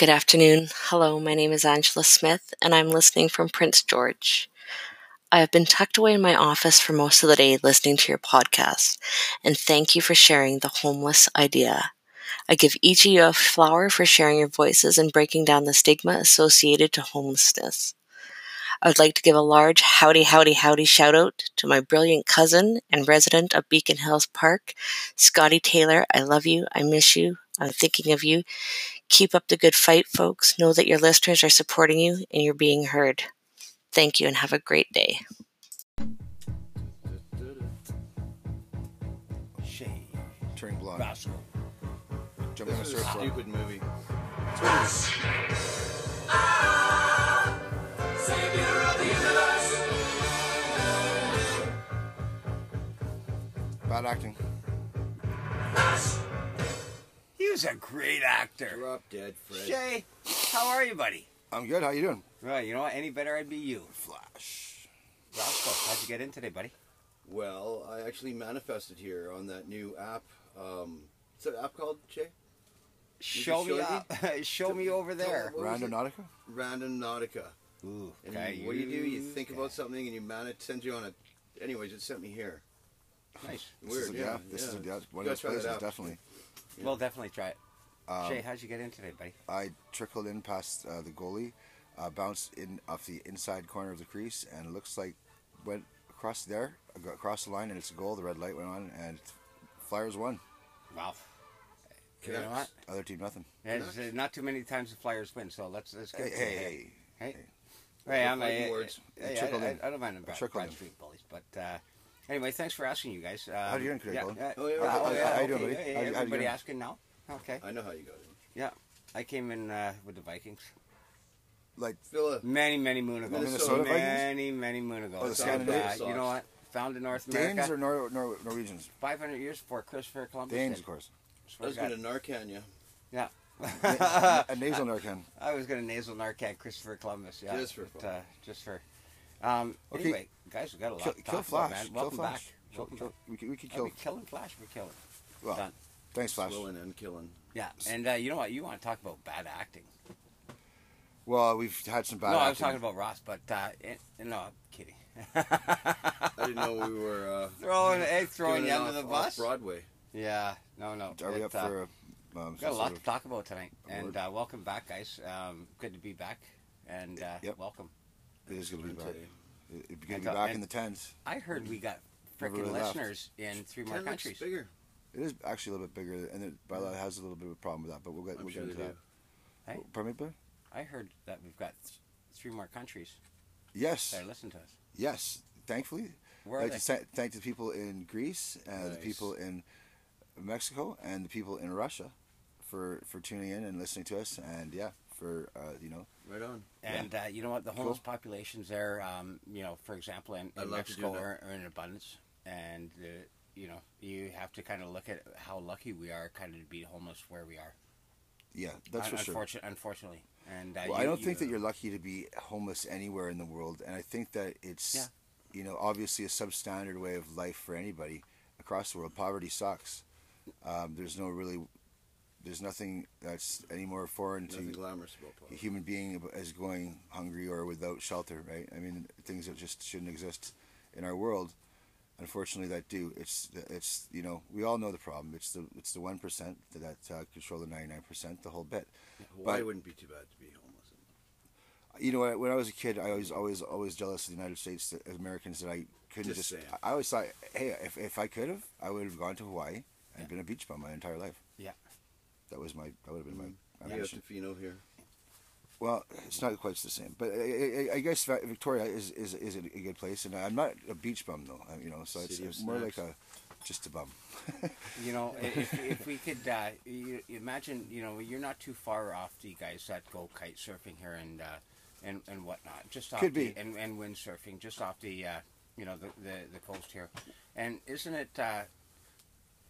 Good afternoon. Hello, my name is Angela Smith, and I'm listening from Prince George. I have been tucked away in my office for most of the day listening to your podcast, and thank you for sharing the homeless idea. I give each of you a flower for sharing your voices and breaking down the stigma associated to homelessness. I would like to give a large howdy, howdy, howdy shout out to my brilliant cousin and resident of Beacon Hills Park, Scotty Taylor. I love you. I miss you. I'm thinking of you. Keep up the good fight, folks. Know that your listeners are supporting you and you're being heard. Thank you and have a great day. Shay. Turning blonde. Roscoe. Jumping This is a surfboard. stupid movie. Bad acting. He was a great actor. Drop dead, Fred. Shay, how are you, buddy? I'm good. How you doing? Right, you know what? Any better, I'd be you. Flash. Roscoe, how'd you get in today, buddy? Well, I actually manifested here on that new app. Um, what's that app called, Jay? Show me, show uh, show me over there. What was Random it? Nautica? Randonautica. Ooh, And okay, what do you do? You think okay. about something and you man it sends you on a. Anyways, it sent me here. Nice. This Weird, is a, yeah. This is a, yeah. yeah, one of those gotta try that places, out. Definitely. We'll definitely try it. Um, Shay, how'd you get in today, buddy? I trickled in past uh, the goalie, uh, bounced in off the inside corner of the crease, and looks like went across there, across the line, and it's a goal. The red light went on, and Flyers won. Wow. You know what? Other team, nothing. It's, uh, not too many times the Flyers win, so let's let's get Hey, to hey, it. hey. Hey. We're Hey, I'm fighting a, words. hey, I, I. I don't mind about Trickled Broad. Street bullies, but uh, anyway, thanks for asking, you guys. Um, How you doing today, yeah, Colin? uh, Oh, yeah, uh, how- oh, how yeah, you doing, okay, buddy? hey, How you- how everybody doing? asking now? Okay. I know how you got in. Yeah, I came in uh, with the Vikings Like, Philip. many, many moon ago. Minnesota Vikings? Many, many moon ago. Oh, the And, Scandinavians? uh, you know what? Found in North America. Danes or Nor- Nor- Norwegians? 500 years before Christopher Columbus. Danes, did. of course. I Swear was going to Narcan you. God. A nasal Narcan. I was going to nasal Narcan Christopher Columbus. Yeah, Just for but, uh, just for. Um, Okay. Anyway, guys, we got a lot Kill, to kill talk Flash. about, man. Kill Welcome Flash. back. Kill, Welcome kill, back. we could, we could Are kill. we killing Flash? We're killing. Well, Done. thanks, Flash. Swilling and killing. Yeah, and uh, you know what? You want to talk about bad acting? Well, we've had some bad no, I was talking about Ross, but uh, it, no, I'm kidding. I didn't know we were uh, throwing, hey, throwing doing you under the off bus. Broadway. Yeah, no, no. Are we It, up uh, for a, um, Got a lot to talk about tonight, award. and uh, welcome back, guys. Um, good to be back, and uh, Yep. welcome. Of, It is going to be I back. tell you. It- It'd be good And, to be back in the tens. I heard we got Never freaking really left. listeners in three more Ten looks countries. bigger. It is actually a little bit bigger, and it, Bylaw has a little bit of a problem with that, but we'll get, I'm we'll sure get they into do. that. Hey? Oh, pardon me, Bill? I heard that we've got th- three more countries Yes, that listen to us. yes. Thankfully, Where I'd are like they? to thank, thank the people in Greece, and the Nice. people in Mexico, and the people in Russia for for tuning in and listening to us, and yeah, for uh, you know, Right on. And uh, you know what? The Cool. homeless populations there, um, you know, for example, in, in love to do Mexico are, are in abundance, and uh, you know, you have to kind of look at how lucky we are, kind of to be homeless where we are. yeah, that's Un- for sure. unfortunate- Unfortunately, and uh, Well, you- I don't you- think that you're lucky to be homeless anywhere in the world, and I think that it's, Yeah. you know, obviously a substandard way of life for anybody across the world. Poverty sucks. Um, there's no really, there's nothing that's any more foreign Nothing to glamorous about a human being as going hungry or without shelter, right? I mean, things that just shouldn't exist in our world. Unfortunately, that do. It's it's you know we all know the problem. It's the it's the one percent that uh, control the ninety nine percent. The whole bit. Hawaii but- wouldn't be too bad to be homeless. You know, when I, was a kid, I was always always jealous of the United States, that, Americans, that I couldn't Just just. saying. I always thought, hey, if, if I could have, I would have gone to Hawaii and been a beach bum my entire life. Yeah. That was my. That would have been my. my You have. Tofino here. Well, it's not quite the same, but I, I, I guess Victoria is, is is a good place, and I'm not a beach bum though. You know, so it's, City of it's more like a just a bum. You know, if, if we could uh, you, you imagine, you know, you're not too far off the guys that go kite surfing here and uh, and and whatnot, just off Could the, be. and and windsurfing, just off the uh, you know the, the the coast here, and isn't it? Uh,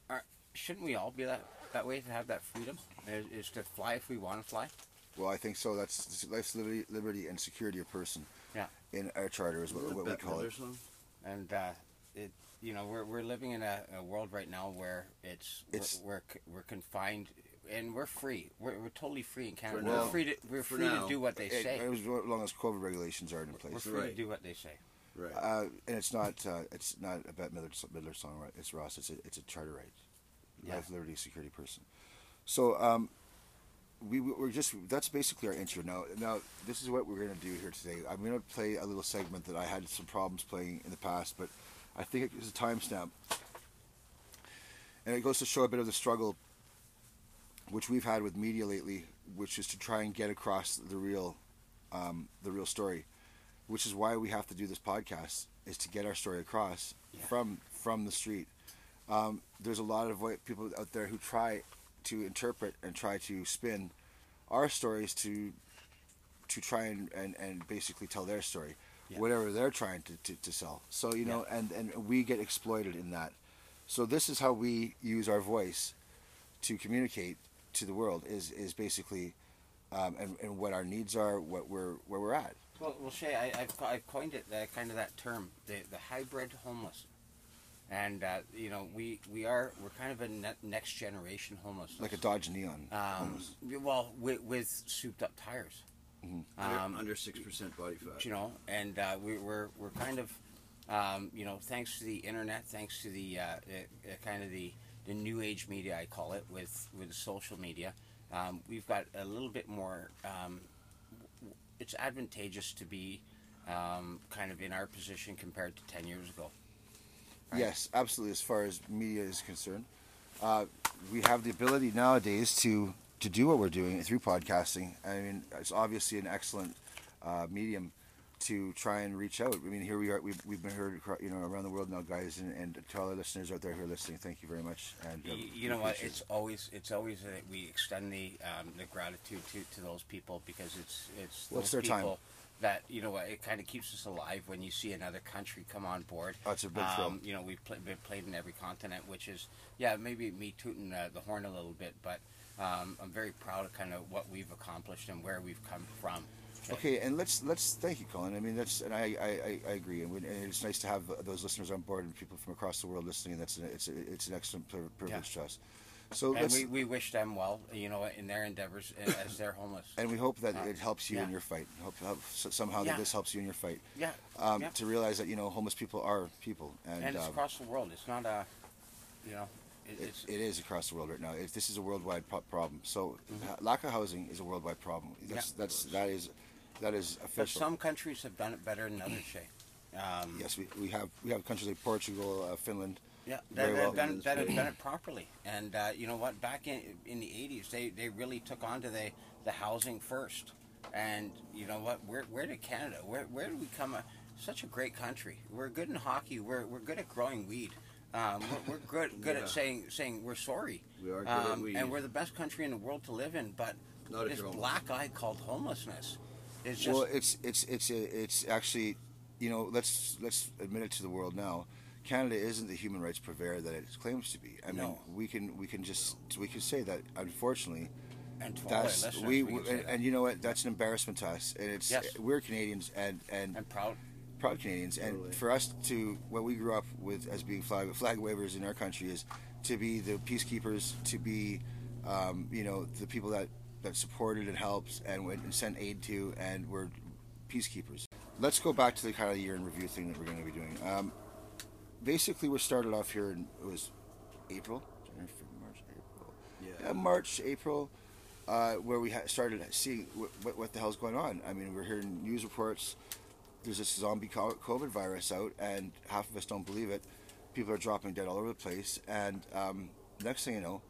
are, shouldn't we all be that that way to have that freedom? Is, is to fly if we want to fly? Well, I think so. That's life's liberty, liberty and security of person. Yeah. In our charter is what, Isn't that what we Bette call Midler it. song? and uh, it you know we're we're living in a, a world right now where it's It's- we're, we're we're confined and we're free. We're, we're totally free in Canada. We're free to we're For free now. to do what they It- say. as long as COVID regulations are in place, we're place. free Right. to do what they say. Right. Uh, and it's not uh, it's not a Bette Midler, Midler song, right? It's Ross. It's a it's a charter right, Yeah. life, liberty, security person. So um, we we're just that's basically our intro. Now now this is what we're gonna do here today. I'm gonna play a little segment that I had some problems playing in the past, but I think it's a timestamp, and it goes to show a bit of the struggle which we've had with media lately, which is to try and get across the real um, the real story which is why we have to do this podcast is to get our story across Yeah. from from the street. Um, there's a lot of white people out there who try to interpret and try to spin our stories to to try and, and, and basically tell their story, Yeah. whatever they're trying to, to, to sell. So you know, and, and we get exploited in that. So this is how we use our voice to communicate to the world is is basically um, and, and what our needs are, what we're where we're at. Well, well, Shay, I, I've, I've coined it uh, kind of that term, the the hybrid homeless, and uh, you know we, we are we're kind of a ne- next generation homeless. like a Dodge Neon. um, well with, with souped up tires. under, Um, under six percent body fat. you know, and uh, we, we're we're kind of, um, you know, thanks to the internet, thanks to the uh, uh, uh, kind of the the new age media, I call it, with with social media, um, we've got a little bit more. Um, it's advantageous to be um, kind of in our position compared to ten years ago. Right. Yes, absolutely. As far as media is concerned, uh, we have the ability nowadays to to do what we're doing through podcasting. I mean, it's obviously an excellent uh, medium to try and reach out. I mean, here we are. We've, we've been heard, you know, around the world now, guys, and, and to all our listeners out there who are listening, thank you very much. And uh, you know what? It's always it's always that we extend the um, the gratitude to, to those people because it's it's Well, those their time. That you know it kind of keeps us alive when you see another country come on board. Oh, a big. Um, you know, we've been played in every continent, which is yeah, maybe me tooting uh, the horn a little bit, but um, I'm very proud of kind of what we've accomplished and where we've come from. Okay, and let's let's thank you, Colin. I mean, that's and I I, I, agree, and, we, and it's nice to have those listeners on board and people from across the world listening. That's an, it's a, it's an excellent pri- privilege to us. So And we, we wish them well, you know, in their endeavors uh, as they're homeless. and we hope that Uh, it helps you in your fight. Hope, somehow Yeah. that this helps you in your fight. Yeah, Um, yeah. To realize that you know homeless people are people, and, and it's um, across the world. It's not a, you know, it, it, it's it is across the world right now. It, this is a worldwide pro- problem. So Mm-hmm. lack of housing is a worldwide problem. That's that's that is that is But some countries have done it better than others, Shay. Um, yes, we, we have we have countries like Portugal, uh, Finland. Yeah, that, well. that, done, that have done it properly. And uh, you know what? Back in in the '80s, they, they really took on to the the housing first. And you know what? Where where did Canada? Where where did we come? A, such a great country. We're good in hockey. We're we're good at growing weed. Um, we're, we're good good Yeah. at saying saying we're sorry. We are good at um, weed. and we're the best country in the world to live in. But Not this black eye called homelessness is just well, it's it's it's it's actually, you know, let's let's admit it to the world now. Canada isn't the human rights purveyor that it claims to be. I mean, No. we can we can just we can say that unfortunately and to that's we, we and, and you know what that's an embarrassment to us and it's Yes. we're Canadians and and I'm proud. proud Canadians and for us to what we grew up with as being flag flag wavers in our country is to be the peacekeepers to be um, you know the people that that supported and helped and went and sent aid to and were peacekeepers let's go back to the kind of year in review thing that we're going to be doing um, basically we started off here in it was April January March April Yeah. yeah, March, April, uh, where we ha- started seeing what, what, what the hell's going on. I mean, we're hearing news reports. There's this zombie COVID virus out, and half of us don't believe it. People are dropping dead all over the place, and um, next thing you know,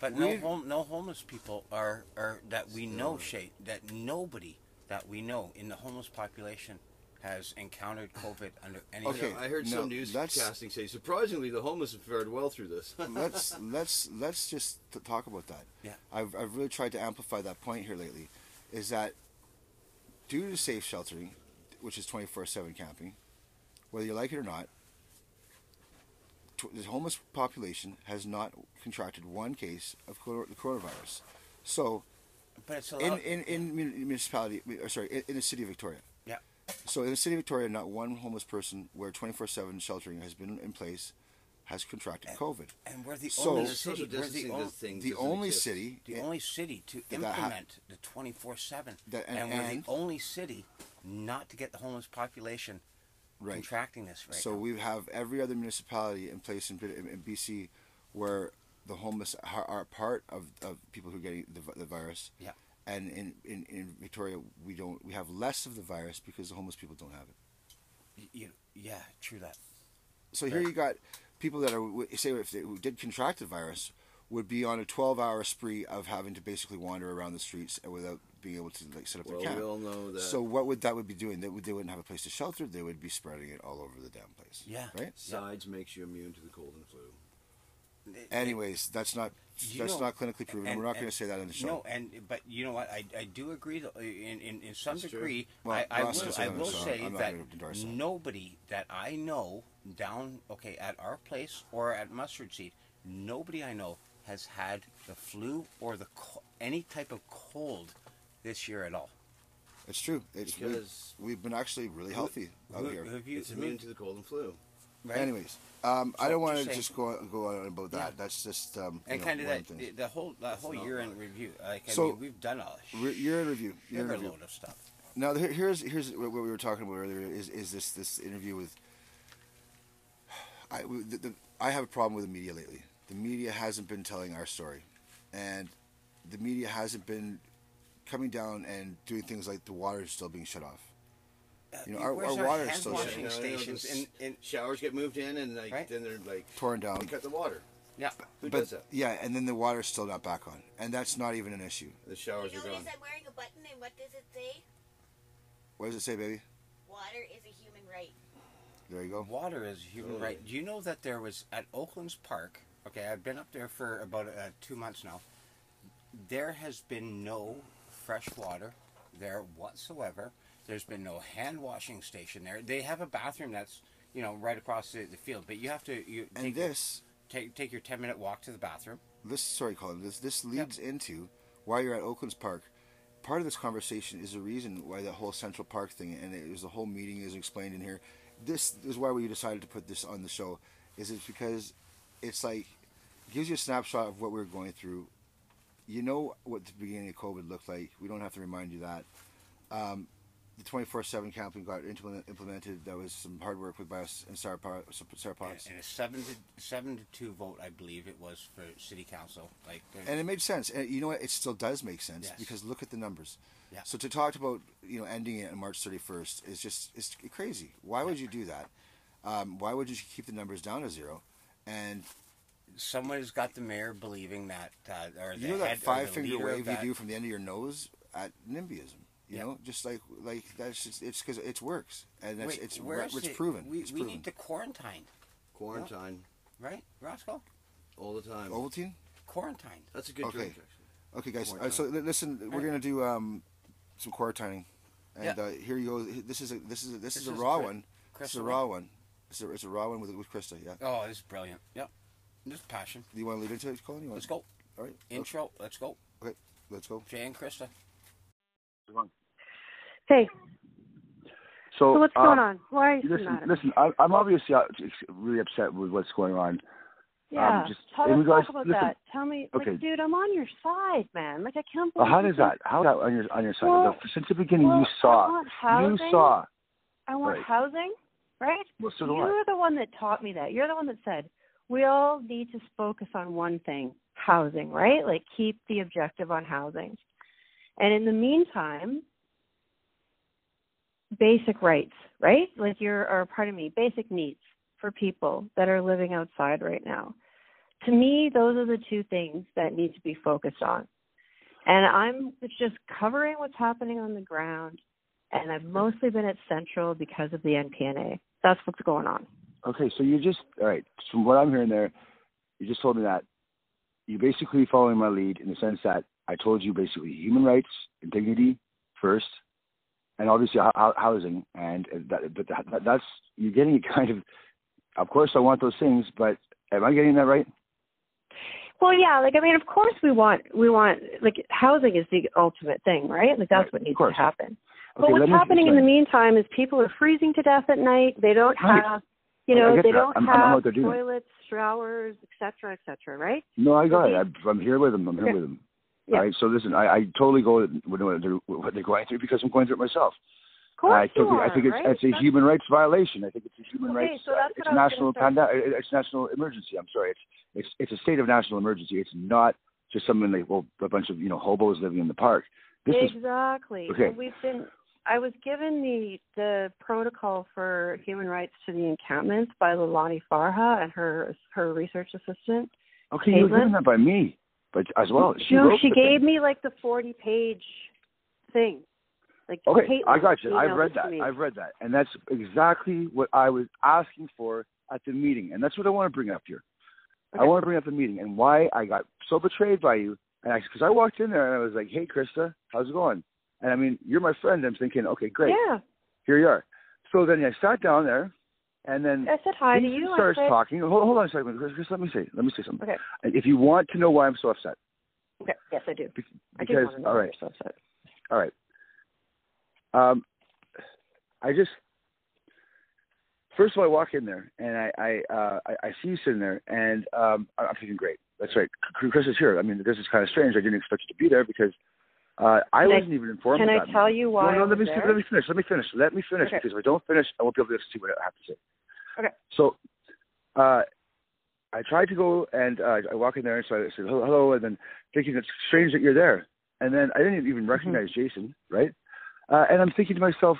But no, home, no homeless people are, are that we know, Shay, that nobody that we know in the homeless population has encountered COVID under any. Okay. I heard no, some news that's- casting say surprisingly the homeless have fared well through this. let's let's let's just t- talk about that. Yeah. I've I've really tried to amplify that point here lately, is that due to safe sheltering, which is twenty four seven camping, whether you like it or not, tw- the homeless population has not contracted one case of cor- the coronavirus. So But it's in allowed. in, in mun- municipality, or sorry, in, in the city of Victoria. Yeah. So in the city of Victoria, not one homeless person where twenty four seven sheltering has been in place has contracted COVID. And we're the So- only city. social We're the, distancing only, The only exist. city, the only city to that ha- implement the 24 7. That- And, and- we're and- the only city not to get the homeless population right? contracting this right so now. we have every other municipality in place in, in, in BC where the homeless are, are part of, of people who are getting the, the virus. Yeah. And in, in, in Victoria, we don't. We have less of the virus because the homeless people don't have it. You, yeah, true that. So here you got people that are say if they who did contract the virus would be on a 12-hour spree of having to basically wander around the streets without being able to like set up Well, their camp. we all know that. So what would that would be doing? They, would, they wouldn't have a place to shelter. They would be spreading it all over the damn place. Yeah. Right. sides makes you immune to the cold and flu. Anyways, that's not You that's know, not clinically proven. and- We're not going to say that on the show. No, and but you know what? I, I do agree that uh, in, in, in some That's degree. Well, I, I will, say I that, will so say that that. nobody that I know down okay at our place or at Mustard Seed, nobody I know has had the flu or the co- any type of cold this year at all. It's true. It's we, Because we've been actually really healthy out Who- here. have you- it's immune to the cold and flu. Right? Anyways, um, I don't want to saying. just go go on about that. Yeah. That's just um, and kind of that the whole that whole year in review. Like I So- mean, we've done all this Re- Year in review. Year in review. load of stuff. Now here, here's here's what we were talking about earlier is is this this interview with. I the, the, I have a problem with the media lately. The media hasn't been telling our story, and the media hasn't been coming down and doing things like the water is still being shut off. You know, our- Where's our water is hand still washing shut. You know, stations this- in, in Showers get moved in, and like Right. then they're like Torn down. we cut the water. yeah. Who but does that? yeah, and then the water's still not back on, and that's not even an issue. The showers you are notice gone. I'm wearing a button, and what does it say? What does it say, baby? Water is a human right. There you go. Water is a human Oh. right. Do you know that there was at Oaklands Park? Okay, I've been up there for about uh, two months now. There has been no fresh water there whatsoever. There's been no hand washing station there. They have a bathroom that's you know right across the, the field, but you have to you And take your, this take take your ten minute walk to the bathroom. this sorry colin this this leads into why you're at oaklands park. Part of this conversation is the reason why that whole central park thing and it was the whole meeting is explained in here. This is why we decided to put this on the show is it's because it's like gives you a snapshot of what we are going through. You know what the beginning of covid looked like. We don't have to remind you that. Um, the 24-7 camping got implemented that was some hard work with by us and sarah, Par- sarah And a seven to seven to two vote, I believe it was for city council. Like and it made sense. And you know what? It still does make sense Yes. because look at the numbers. Yeah. So to talk about you know ending it on March 31st is just it's crazy. Why would you do that? Um, why would you keep the numbers down to zero? And someone's got the mayor believing that, uh, or you know that five finger wave you do from the end of your nose at NIMBYism. You Yeah. know, just like like that's just it's because it works and that's Wait, it's where's it's the- proven. We, it's we proven. need to quarantine, Quarantine right, Roscoe? all the time. Ovaltine. Quarantine. That's a good Okay. drink. Okay, guys. Uh, so li- listen, we're Right. gonna do um, some quarantining, and Yeah. uh, here you go. This is a this is a, this, This is a raw Chris- one. This is a raw one. It's a, it's a raw one with with Krista. Yeah. Oh, this is brilliant. Yep. Just passion. Do you want to lead into it, Colin? You want? Let's go. All right. Intro. Let's go. Okay. Let's go. Jay and Krista. Hey, So, so what's uh, going on? Why are you Listen, listen. I, I'm obviously uh, really upset with what's going on. yeah, just tell in us regards- talk about listen, that. Tell me, okay. like, dude, I'm on your side, man. Like, I can't Well, believe. how you does that? How that on your on your side? Well- Since the beginning, well, you saw. I want housing. You saw. I want Right. housing, right? Well, so. You're the one that taught me that. You're the one that said we all need to focus on one thing: housing, right? Like, keep the objective on housing. And in the meantime, basic rights, right? Like your, or pardon me, basic needs for people that are living outside right now. To me, those are the two things that need to be focused on. And I'm just covering what's happening on the ground, and I've mostly been at Central because of the NPNA. That's what's going on. Okay, so you just all right. From what I'm hearing there, you just told me that you're basically following my lead in the sense that I told you basically human rights and dignity first, and obviously hou- hou- housing. And that, but that, that's you're getting it kind of. Of course, I want those things, but am I getting that right? Well, yeah, like I mean, of course we want we want like housing is the ultimate thing, right? Like that's Right, what needs to happen. Okay, but what's happening in the meantime is people are freezing to death at night. They don't Right. have, You know, they that. don't I'm- have doing. toilets, showers, etc., etc. Right? No, I got it. I'm, I'm here with them. I'm here with them. Yeah. All right. So listen, I, I totally go with what they're, what they're going through because I'm going through it myself. Of course I, you are, I think it's right? it's a That's- human rights violation. I think it's a human Okay, rights. so that's it's what I was national panda. It's national emergency. I'm sorry. It's it's it's a state of national emergency. It's not just something like well a bunch of you know hobos living in the park. This is exactly. Okay. And we've been. I was given the the protocol for human rights to the encampments by Leilani Farha and her her research assistant. okay. You were given that by me, but as well. She no, she the thing. gave me like the forty page thing. Like Okay, Caitlin I got you. I've read that. I've read that, and that's exactly what I was asking for at the meeting, and that's what I want to bring up here. I want to bring up the meeting and why I got so betrayed by you, and I because I walked in there and I was like, "Hey, Krista, how's it going?" And I mean, you're my friend. I'm thinking, okay, great, Yeah. here you are. So then I sat down there, and then I said hi to he you. Starts said, talking. Hold, hold on a second, Chris. Chris, let me say, let me say something. Okay. If you want to know why I'm so upset, Okay. Yes, I do. be- I do because want to know all right, so upset. all right. Um, I just first of all, I walk in there and I I uh, I, I see you sitting there, and um, I- I'm thinking, great, that's right. Chris is here. I mean, this is kind of strange. I didn't expect you to be there because uh, I Can wasn't even informed. Can I tell meeting. you why No, no. Let me see, let me finish. Let me finish. Let me finish Okay. because if I don't finish, I won't be able to see what I have to say. Okay. So, uh, I tried to go and uh, I walk in there and so I said hello, hello, and then thinking it's strange that you're there, and then I didn't even Mm-hmm. recognize Jason, right? Uh, and I'm thinking to myself,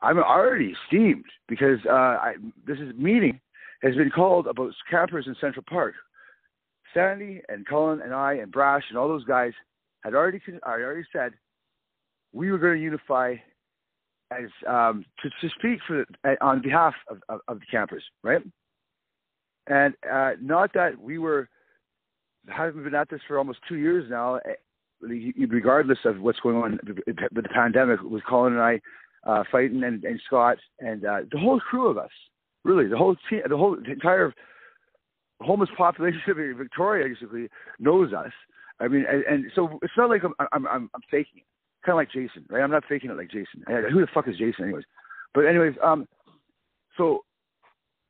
I'm already steamed because uh, I, this is meeting has been called about campers in Central Park. Sandy and Cullen and I and Brash and all those guys had already I already said we were going to unify as um, to, to speak for the, on behalf of, of, of the campers, right? And uh, not that we were haven't been at this for almost two years now, eh, regardless of what's going on with the pandemic. With Colin and I uh, fighting, and, and Scott, and uh, the whole crew of us, really, the whole team, the whole the entire homeless population of Victoria basically knows us. I mean, and, and so it's not like I'm I'm I'm, I'm faking it. Kind of like Jason, right? I'm not faking it like Jason. Who the fuck is Jason, anyways? But anyways, um, so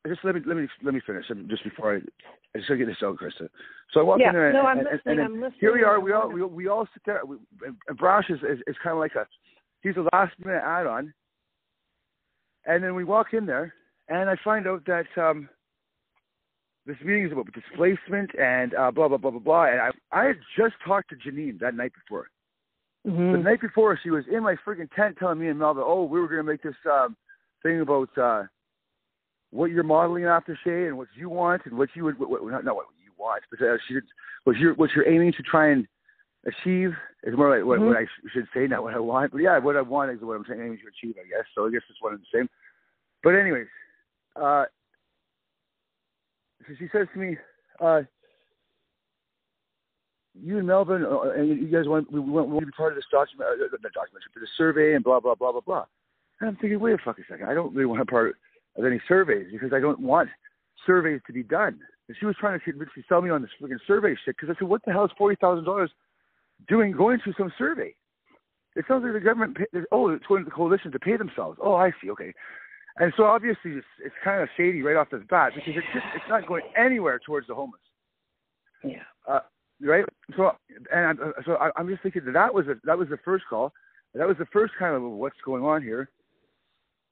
just let me let me let me finish um, just before I, I just gotta get this out, Krista. So I walk Yeah, in there, and, no, I'm and, listening, and I'm listening, here we are. We all we, we all sit there. We, and and Brash is, is is kind of like a he's a last minute add on, and then we walk in there, and I find out that um, this meeting is about displacement and uh, blah blah blah blah blah. And I I had just talked to Janine that night before. Mhm. The night before, she was in my freaking tent telling me and Melva, oh, we were going to make this um, thing about uh, what you're modeling after Shay and what you want and what you would, what, what, not, not what you want, but uh, she what you're, what you're aiming to try and achieve is more like what, what I sh- should say, not what I want. But yeah, what I want is what I'm saying, aiming to achieve, I guess. So I guess it's one and the same. But anyways, uh, so she says to me, uh, you and Melvin, uh, and you guys want we want, want to be part of this document, uh, the document, for the survey, and blah blah blah blah blah. And I'm thinking, wait a fucking second, I don't really want to part of any surveys because I don't want surveys to be done. And she was trying to convince me, sell me on this freaking survey shit because I said, what the hell is forty thousand dollars doing going through some survey? It sounds like the government. Pay, oh, it's going to the coalition to pay themselves. Oh, I see. Okay. And so obviously it's, it's kind of shady right off the bat because it's just it's not going anywhere towards the homeless Yeah. uh, right? So, and I'm, uh, so I, I'm just thinking that that was a, that was the first call. That was the first kind of what's going on here.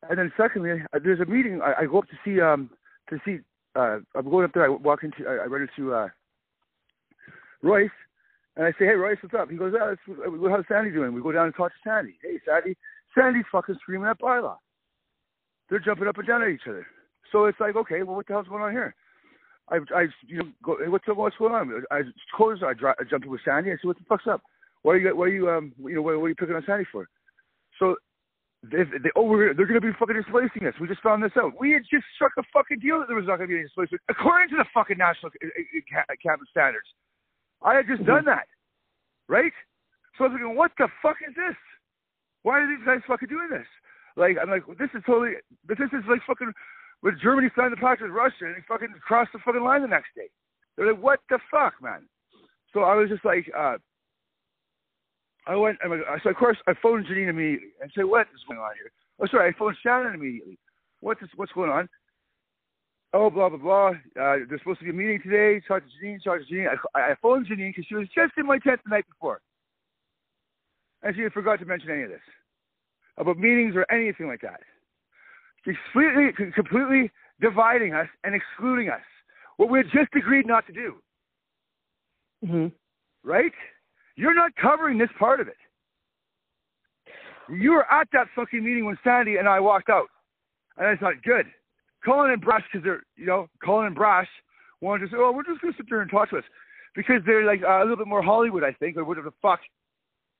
And then secondly, uh, there's a meeting. I, I go up to see um to see. Uh, I'm going up there. I walk into. I, I run into uh, Royce, and I say, "Hey, Royce, what's up?" He goes, "Oh, how's Sandy doing?" We go down and talk to Sandy. Hey, Sandy. Sandy's fucking screaming at bylaw. They're jumping up and down at each other. So it's like, okay, well, what the hell's going on here? I, I, you know, go, what's what's going on? I, close. I, dri- I jump in with Sandy. I said, what the fuck's up? What are you, what are you, um, you know, what, what are you picking on Sandy for? So, they, they, oh, we're, they're going to be fucking displacing us. We just found this out. We had just struck a fucking deal that there was not going to be any displacement, according to the fucking national uh, uh, cabinet standards. I had just done that, right? So I was thinking, what the fuck is this? Why are these guys fucking doing this? Like, I'm like, this is totally, but this is like fucking when Germany signed the pact with Russia and they fucking crossed the fucking line the next day. They're like, what the fuck, man? So I was just like, uh, I went, I'm like, so of course I phoned Janine immediately and said, what is going on here? Oh, sorry, I phoned Shannon immediately. What's this, what's going on? oh, blah, blah, blah. Uh, there's supposed to be a meeting today. Talk to Janine, talk to Janine. I, I phoned Janine because she was just in my tent the night before. And she forgot to mention any of this about meetings or anything like that. Completely, completely dividing us and excluding us. What we had just agreed not to do. hmm Right? You're not covering this part of it. You were at that fucking meeting when Sandy and I walked out. And I thought, good. Colin and Brash, because they're, you know, Colin and Brash wanted to say, oh, we're just going to sit there and talk to us. Because they're like uh, a little bit more Hollywood, I think, or whatever the fuck.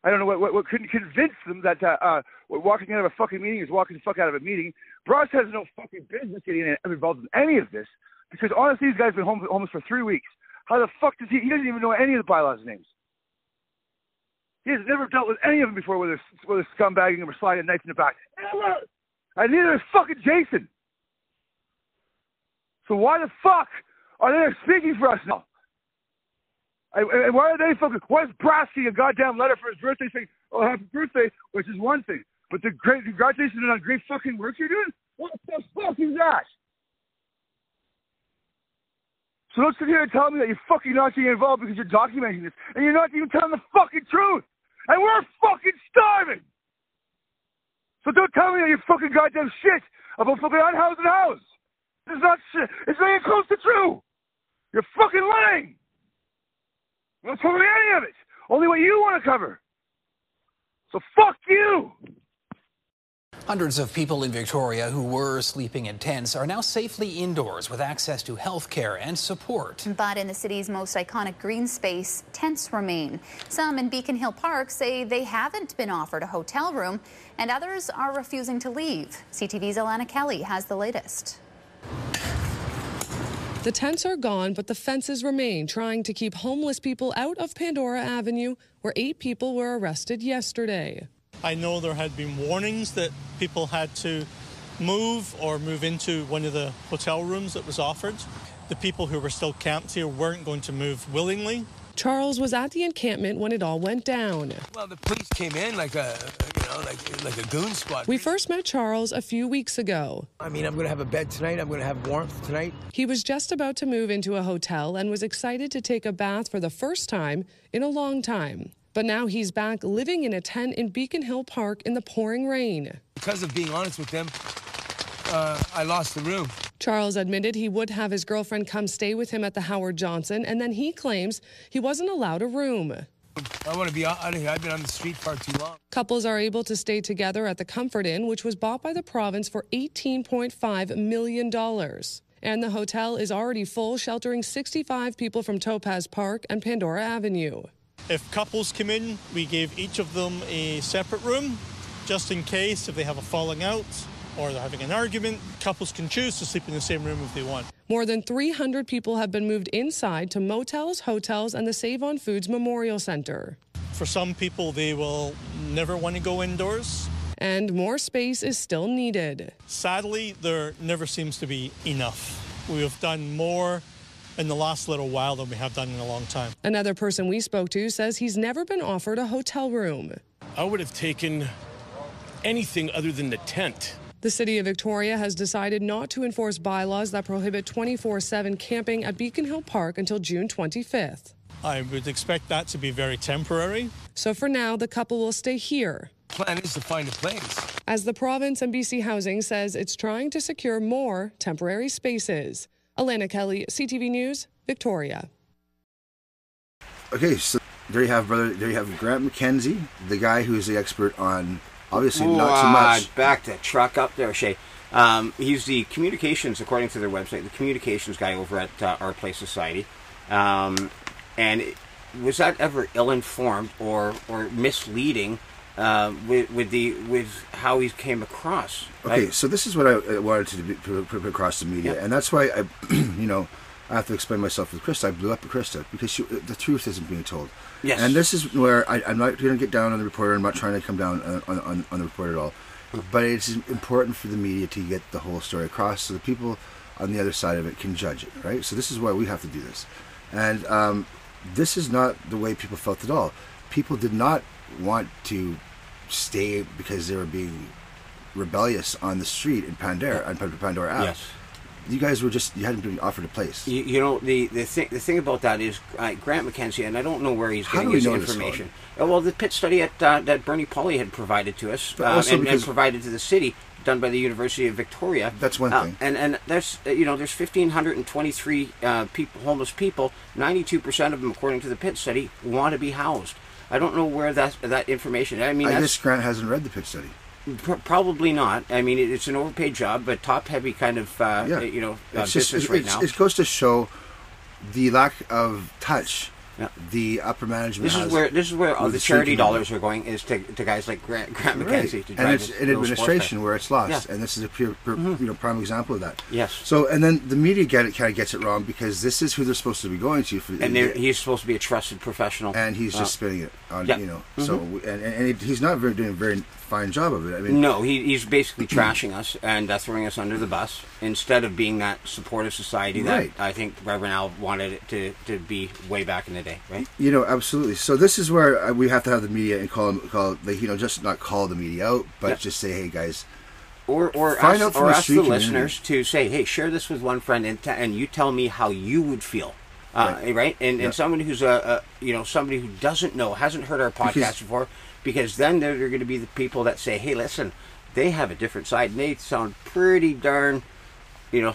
I don't know what, what, what couldn't convince them that uh, uh, walking out of a fucking meeting is walking the fuck out of a meeting. Brash has no fucking business getting involved in any of this. Because honestly, these guys have been home, homeless for three weeks. How the fuck does he? He doesn't even know any of the bylaws names. He has never dealt with any of them before, where they're scumbagging or sliding a knife in the back. Never! And neither is fucking Jason. So why the fuck are they speaking for us now? And, why are they fucking? Why is Brasky a goddamn letter for his birthday saying, "Oh, happy birthday," which is one thing, but the great congratulations and on great fucking work you're doing. What the fuck is that? So don't sit here and tell me that you're fucking not getting involved because you're documenting this, and you're not even telling the fucking truth. And we're fucking starving. So don't tell me that you're fucking goddamn shit about fucking unhoused and housed. It's not shit. It's not even close to true. You're fucking lying. You're not covering any of it. Only what you want to cover. So fuck you. Hundreds of people in Victoria who were sleeping in tents are now safely indoors with access to health care and support. But in the city's most iconic green space, tents remain. Some in Beacon Hill Park say they haven't been offered a hotel room, and others are refusing to leave. CTV's Alana Kelly has the latest. The tents are gone, but the fences remain, trying to keep homeless people out of Pandora Avenue, where eight people were arrested yesterday. I know there had been warnings that people had to move or move into one of the hotel rooms that was offered. The people who were still camped here weren't going to move willingly. Charles was at the encampment when it all went down. Well, the police came in like a, you know, like like a goon squad. We first met Charles a few weeks ago. I mean, I'm going to have a bed tonight. I'm going to have warmth tonight. He was just about to move into a hotel and was excited to take a bath for the first time in a long time. But now he's back living in a tent in Beacon Hill Park in the pouring rain. Because of being honest with them, uh, I lost the room. Charles admitted he would have his girlfriend come stay with him at the Howard Johnson, and then he claims he wasn't allowed a room. I want to be out of here. I've been on the street far too long. Couples are able to stay together at the Comfort Inn, which was bought by the province for $18.5 million. And the hotel is already full, sheltering 65 people from Topaz Park and Pandora Avenue. If couples come in, we gave each of them a separate room, just in case if they have a falling out or they're having an argument, couples can choose to sleep in the same room if they want. More than 300 people have been moved inside to motels, hotels, and the Save on Foods Memorial Center. For some people, they will never want to go indoors. And more space is still needed. Sadly, there never seems to be enough. We have done more in the last little while than we have done in a long time. Another person we spoke to says he's never been offered a hotel room. I would have taken anything other than the tent. The city of Victoria has decided not to enforce bylaws that prohibit 24 7 camping at Beacon Hill Park until June 25th. I would expect that to be very temporary. So for now, the couple will stay here. Plan is to find a place. As the province and BC Housing says it's trying to secure more temporary spaces. Alana Kelly, CTV News, Victoria. Okay, so there you have, brother. There you have Grant McKenzie, the guy who is the expert on obviously not too uh, much. back the truck up there, Shay. Um, he's the communications, according to their website, the communications guy over at uh, Our Place Society. Um, and it- was that ever ill-informed or or misleading uh, with, with the with how he came across? Okay, I- so this is what I uh, wanted to put across the media, Yeah. and that's why I, you know, I have to explain myself with Krista. I blew up at Krista because she, the truth isn't being told. Yes. And this is where I, I'm not going to get down on the reporter. I'm not trying to come down on, on, on, on the reporter at all. But it's important for the media to get the whole story across so the people on the other side of it can judge it, right? So this is why we have to do this. And um, this is not the way people felt at all. People did not want to stay because they were being rebellious on the street in Pandora, on Pandora Ave. Yes. You guys were just you hadn't been offered a place. You, you know the the thing the thing about that is uh, Grant McKenzie, and I don't know where he's How getting his information. Uh, well, the pit study at, uh, that Bernie Pauly had provided to us um, and, and provided to the city, done by the University of Victoria. That's one Uh, thing. and and there's uh, you know there's 1,523 uh, people, homeless people. 92 percent of them, according to the pit study, want to be housed. I don't know where that that information. I mean, I guess Grant hasn't read the pit study. Pr- probably not. I mean, it, it's an overpaid job, but top heavy kind of uh, Yeah. you know uh, It's just, business it, right it's- now. it goes to show the lack of touch the upper management. This is has where this is where all the charity dollars are going is to, to guys like Grant, Grant Right. McKenzie to and drive it's in little sports administration where it's lost, Yeah. Mm-hmm. and this is a pure, pure you know prime example of that. Yes. So and then the media get it kind of gets it wrong because this is who they're supposed to be going to for and they're- he's supposed to be a trusted professional, and he's just Uh, spinning it on yeah. you know so Mhm. and, and he's not very doing very fine job of it. I mean no, he, he's basically trashing us and uh, throwing us under the bus instead of being that supportive society that Right. I think Reverend Al wanted it to, to be way back in the day, right? You know, absolutely. So this is where uh, we have to have the media and call them, call like you know, just not call the media out, but Yeah. just say, hey guys, Or or Find ask, or the ask the community. listeners to say, hey, share this with one friend and, t- and you tell me how you would feel. Uh, right, And, Yeah. and somebody who's a, a you know somebody who doesn't know hasn't heard our podcast Because- before because then they're, they're going to be the people that say hey listen they have a different side and they sound pretty darn you know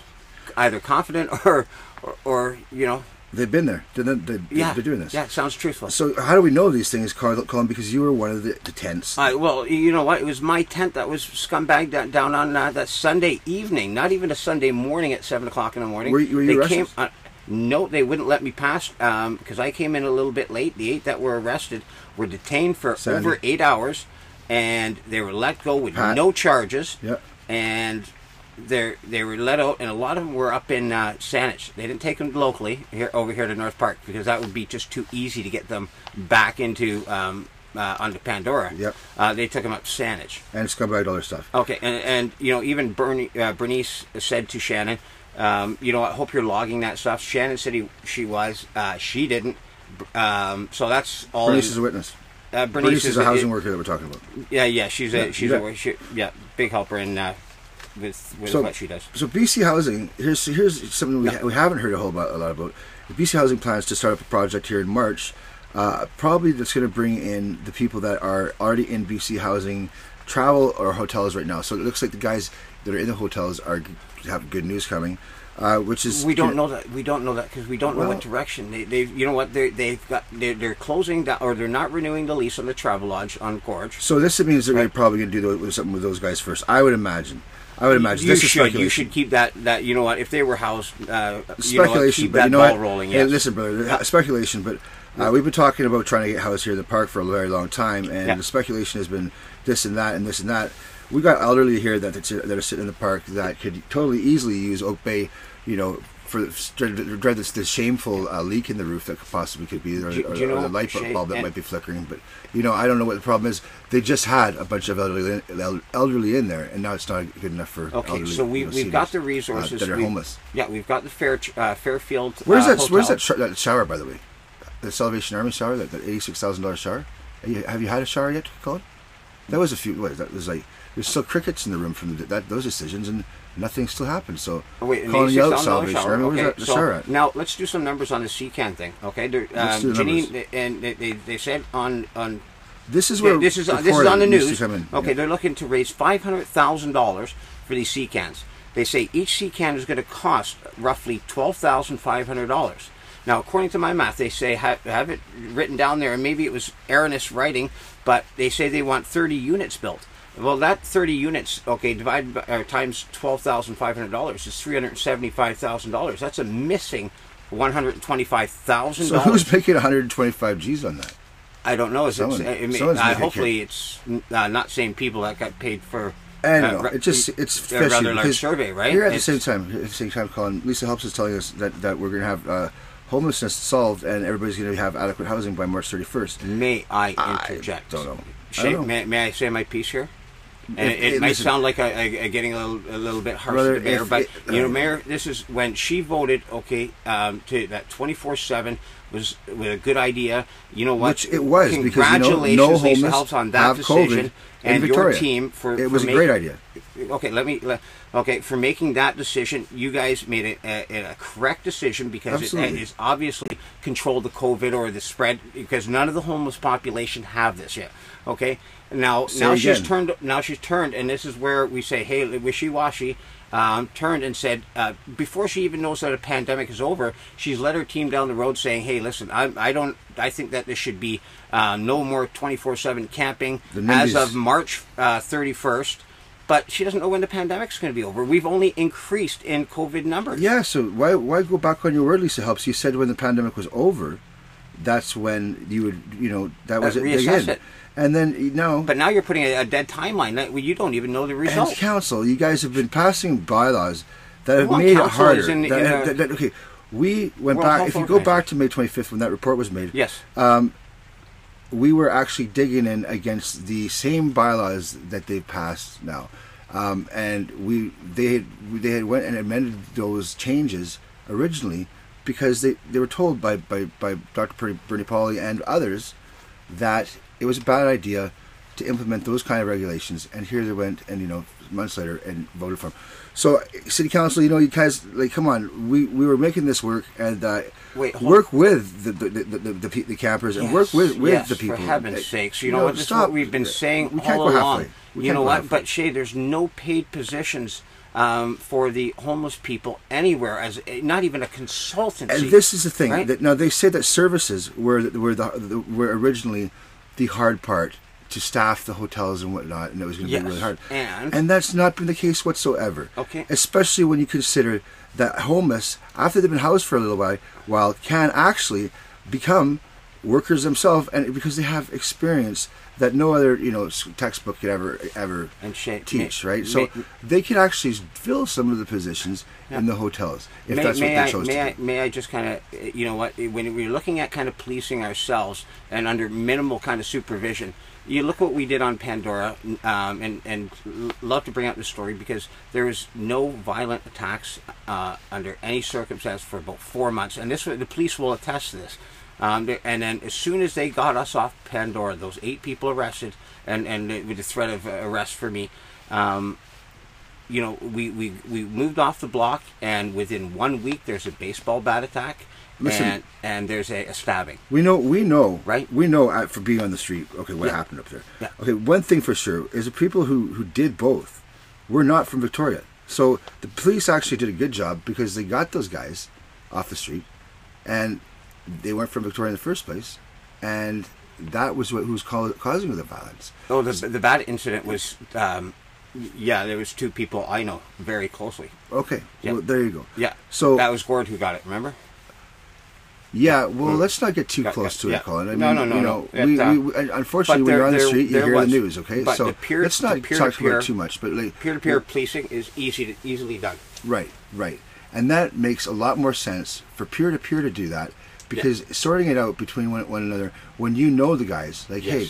either confident or or, or you know they've been there. They're, they're, Yeah. they're doing this. Yeah, it sounds truthful. So how do we know these things, Colin? Colin, Because you were one of the, the tents. Uh, well, you know what? It was my tent that was scumbagged down, on uh, that Sunday evening. Not even a Sunday morning at seven o'clock in the morning. Were you- were you they arrested? came. Uh, no, they wouldn't let me pass because I came in a little bit late. The eight that were arrested were detained for over eight hours, and they were let go with Pat. no charges. Yeah. And they they were let out, and a lot of them were up in uh, Saanich. They didn't take them locally here over here to North Park because that would be just too easy to get them back into um, uh, onto Pandora. Yep. Uh, they took them up to Saanich. and scumbagged all their stuff. Okay, and, and you know, even Bernie, uh, Bernice said to Shannon, um, you know, I hope you're logging that stuff. Shannon said he, she was, uh, she didn't. Um, so that's all. Bernice in- is a witness. Uh, Bernice, Bernice, is a housing worker that we're talking about. Yeah, yeah, she's Yeah, a she's you a she, yeah big helper in uh, with with what she does. So BC Housing, here's here's something we, ha- we haven't heard a whole about, a lot about. BC Housing plans to start up a project here in March, uh, probably that's going to bring in the people that are already in BC Housing, travel or hotels right now. So it looks like the guys that are in the hotels are have good news coming, uh, which is We don't know that. We don't know that because we don't know what direction they. They, you know what? They they've got. They're, they're closing down or they're not renewing the lease on the Travelodge on Gorge. So this means they're probably going to do something with those guys first. I would imagine. I would imagine. You this is should. You should keep that. That you know what? If they were housed, uh, you know what, speculation, keep but that you know ball what? rolling. Hey, listen, brother, uh, speculation, but uh, we've been talking about trying to get housed here in the park for a very long time, and Yeah. the speculation has been this and that and this and that. We got elderly here that that are sitting in the park that could totally easily use Oak Bay, you know. For dread, dread this, this shameful uh, leak in the roof that could possibly could be, or, Do- or, do you or know, the light bulb that might be flickering. But you know, I don't know what the problem is. They just had a bunch of elderly elderly in there, and now it's not good enough for Okay, elderly. so we you know, we've got the seniors, uh, resources that are we- homeless. Yeah, we've got the Fair uh, Fairfield. Where's uh, that? Where's that, sh- that shower, by the way? The Salvation Army shower, that, that eighty-six thousand dollars shower. Have you, have you had a shower yet, Colin? That was a few. What that was like? There's still crickets in the room from the, that those decisions, and nothing still happened. So Oh, wait, calling you out, $86,000 Salvation shower. Army. Where's Okay, that so? Now let's do some numbers on the sea can thing. Okay, There- Let's um, do the Janine numbers. and they, they, they said on on This is Yeah, where this is the this is on the news. Okay, yeah. they're looking to raise five hundred thousand dollars for these sea cans. They say each sea can is going to cost roughly twelve thousand five hundred dollars. Now, according to my math, they say have, have it written down there, and maybe it was erroneous writing, but they say they want thirty units built. Well, that thirty units, okay, divided by, or times twelve thousand five hundred dollars is three hundred seventy-five thousand dollars. That's a missing $125,000. So who's making 125 G's on that? I don't know. Is Someone- it, I mean, uh, hopefully it's uh, not same people that got paid for. I uh, don't know. ra- It just it's a fishy rather large survey, right? Here at the same time, at the same time, Colin, Lisa Helps us telling us that, that we're going to have uh, homelessness solved and everybody's going to have adequate housing by March 31st. May I interject? don't know. I don't know. May, may I say my piece here? And If- it, it might listen. sound like I, I, getting a little, a little bit harsh Brother, to the mayor, but it- you know, uh, Mayor, this is when she voted, okay, um, to that twenty four seven was, was a good idea. You know what? Which it was, because, you know, Congratulations, no Lisa Helps, on that decision and your team for It for was a make- great idea. Okay, let me. Let, okay, for making that decision, you guys made it a, a correct decision because it is obviously controlled the COVID or the spread because none of the homeless population have this yet. Okay, now Say now she's turned. Now she's turned, and this is where we say, hey, wishy washy. Um, turned and said uh, before she even knows that a pandemic is over, she's led her team down the road saying, "Hey, listen, I, I don't. I think that this should be uh, no more twenty four seven camping as of March thirty first. But she doesn't know when the pandemic's going to be over. We've only increased in COVID numbers. Yeah, so why why go back on your word, Lisa Helps? You said when the pandemic was over, that's when you would, you know, that was Uh, it. again. it. And then you no. Know, but now you're putting a, a dead timeline that you don't even know the result. And council, you guys have been passing bylaws that have Well, made it harder. in- that, in a- that- that- okay, we went World back. If you go back to May 25th when that report was made, Yes. um, we were actually digging in against the same bylaws that they've passed now, um, and we they had they had went and amended those changes originally because they, they were told by, by, by Dr. Bernie, Bernie Pauly and others that it was a bad idea to implement those kind of regulations, and here they went and you know months later and voted for them. So city council, you know, you guys like come on, we, we were making this work and uh, Wait, work with the the, the, the, the, the campers and work with with yes, the people. For heaven's sakes, you know what? This is stop. what we've been saying We all along. You know what? But Shay, there's no paid positions um, for the homeless people anywhere as not even a consultancy. And this is the thing right? that now they say that services were were the, the were originally the hard part to staff the hotels and whatnot, and it was going to Yes, be really hard. and- that's not been the case whatsoever. Okay. Especially when you consider that homeless, after they've been housed for a little while, while can actually become workers themselves, and because they have experience that no other you know textbook could ever ever teach, may- right? So may- they can actually fill some of the positions in the hotels if may, that's what they chose may to I, do. may I just kind of, you know what, when we're looking at kind of policing ourselves and under minimal kind of supervision, you look what we did on Pandora, um, and, and love to bring up the story because there was no violent attacks uh, under any circumstance for about four months, and this the police will attest to this. Um, and then as soon as they got us off Pandora, those eight people arrested, and, and with the threat of arrest for me, um, you know, we, we, we moved off the block, and within one week, there's a baseball bat attack, Listen. and, and there's a, a stabbing. We know, we know, Right. We know uh, for being on the street. Okay, what Yeah. happened up there? Yeah. Okay, one thing for sure is the people who who did both were not from Victoria. So the police actually did a good job because they got those guys off the street, and they weren't from Victoria in the first place, and that was what who was cau- causing the violence. Oh, the, the bat incident was, um, yeah, there was two people I know very closely. Okay, Yeah. well there you go. Yeah. So that was Gord who got it. Remember? Yeah, well, Mm. let's not get too Yeah, close yeah, to yeah. it, Colin. I No, mean, no, no, you no. know, It, we, uh, we, unfortunately, when you're on the street, you hear was- the news. Okay, but so the peer- let's not the talk about peer-to-peer- it too much. But like, Peer-to-peer policing is easy to easily done. Right, right. And that makes a lot more sense for peer to peer to do that because sorting it out between one, one another when you know the guys, like, hey,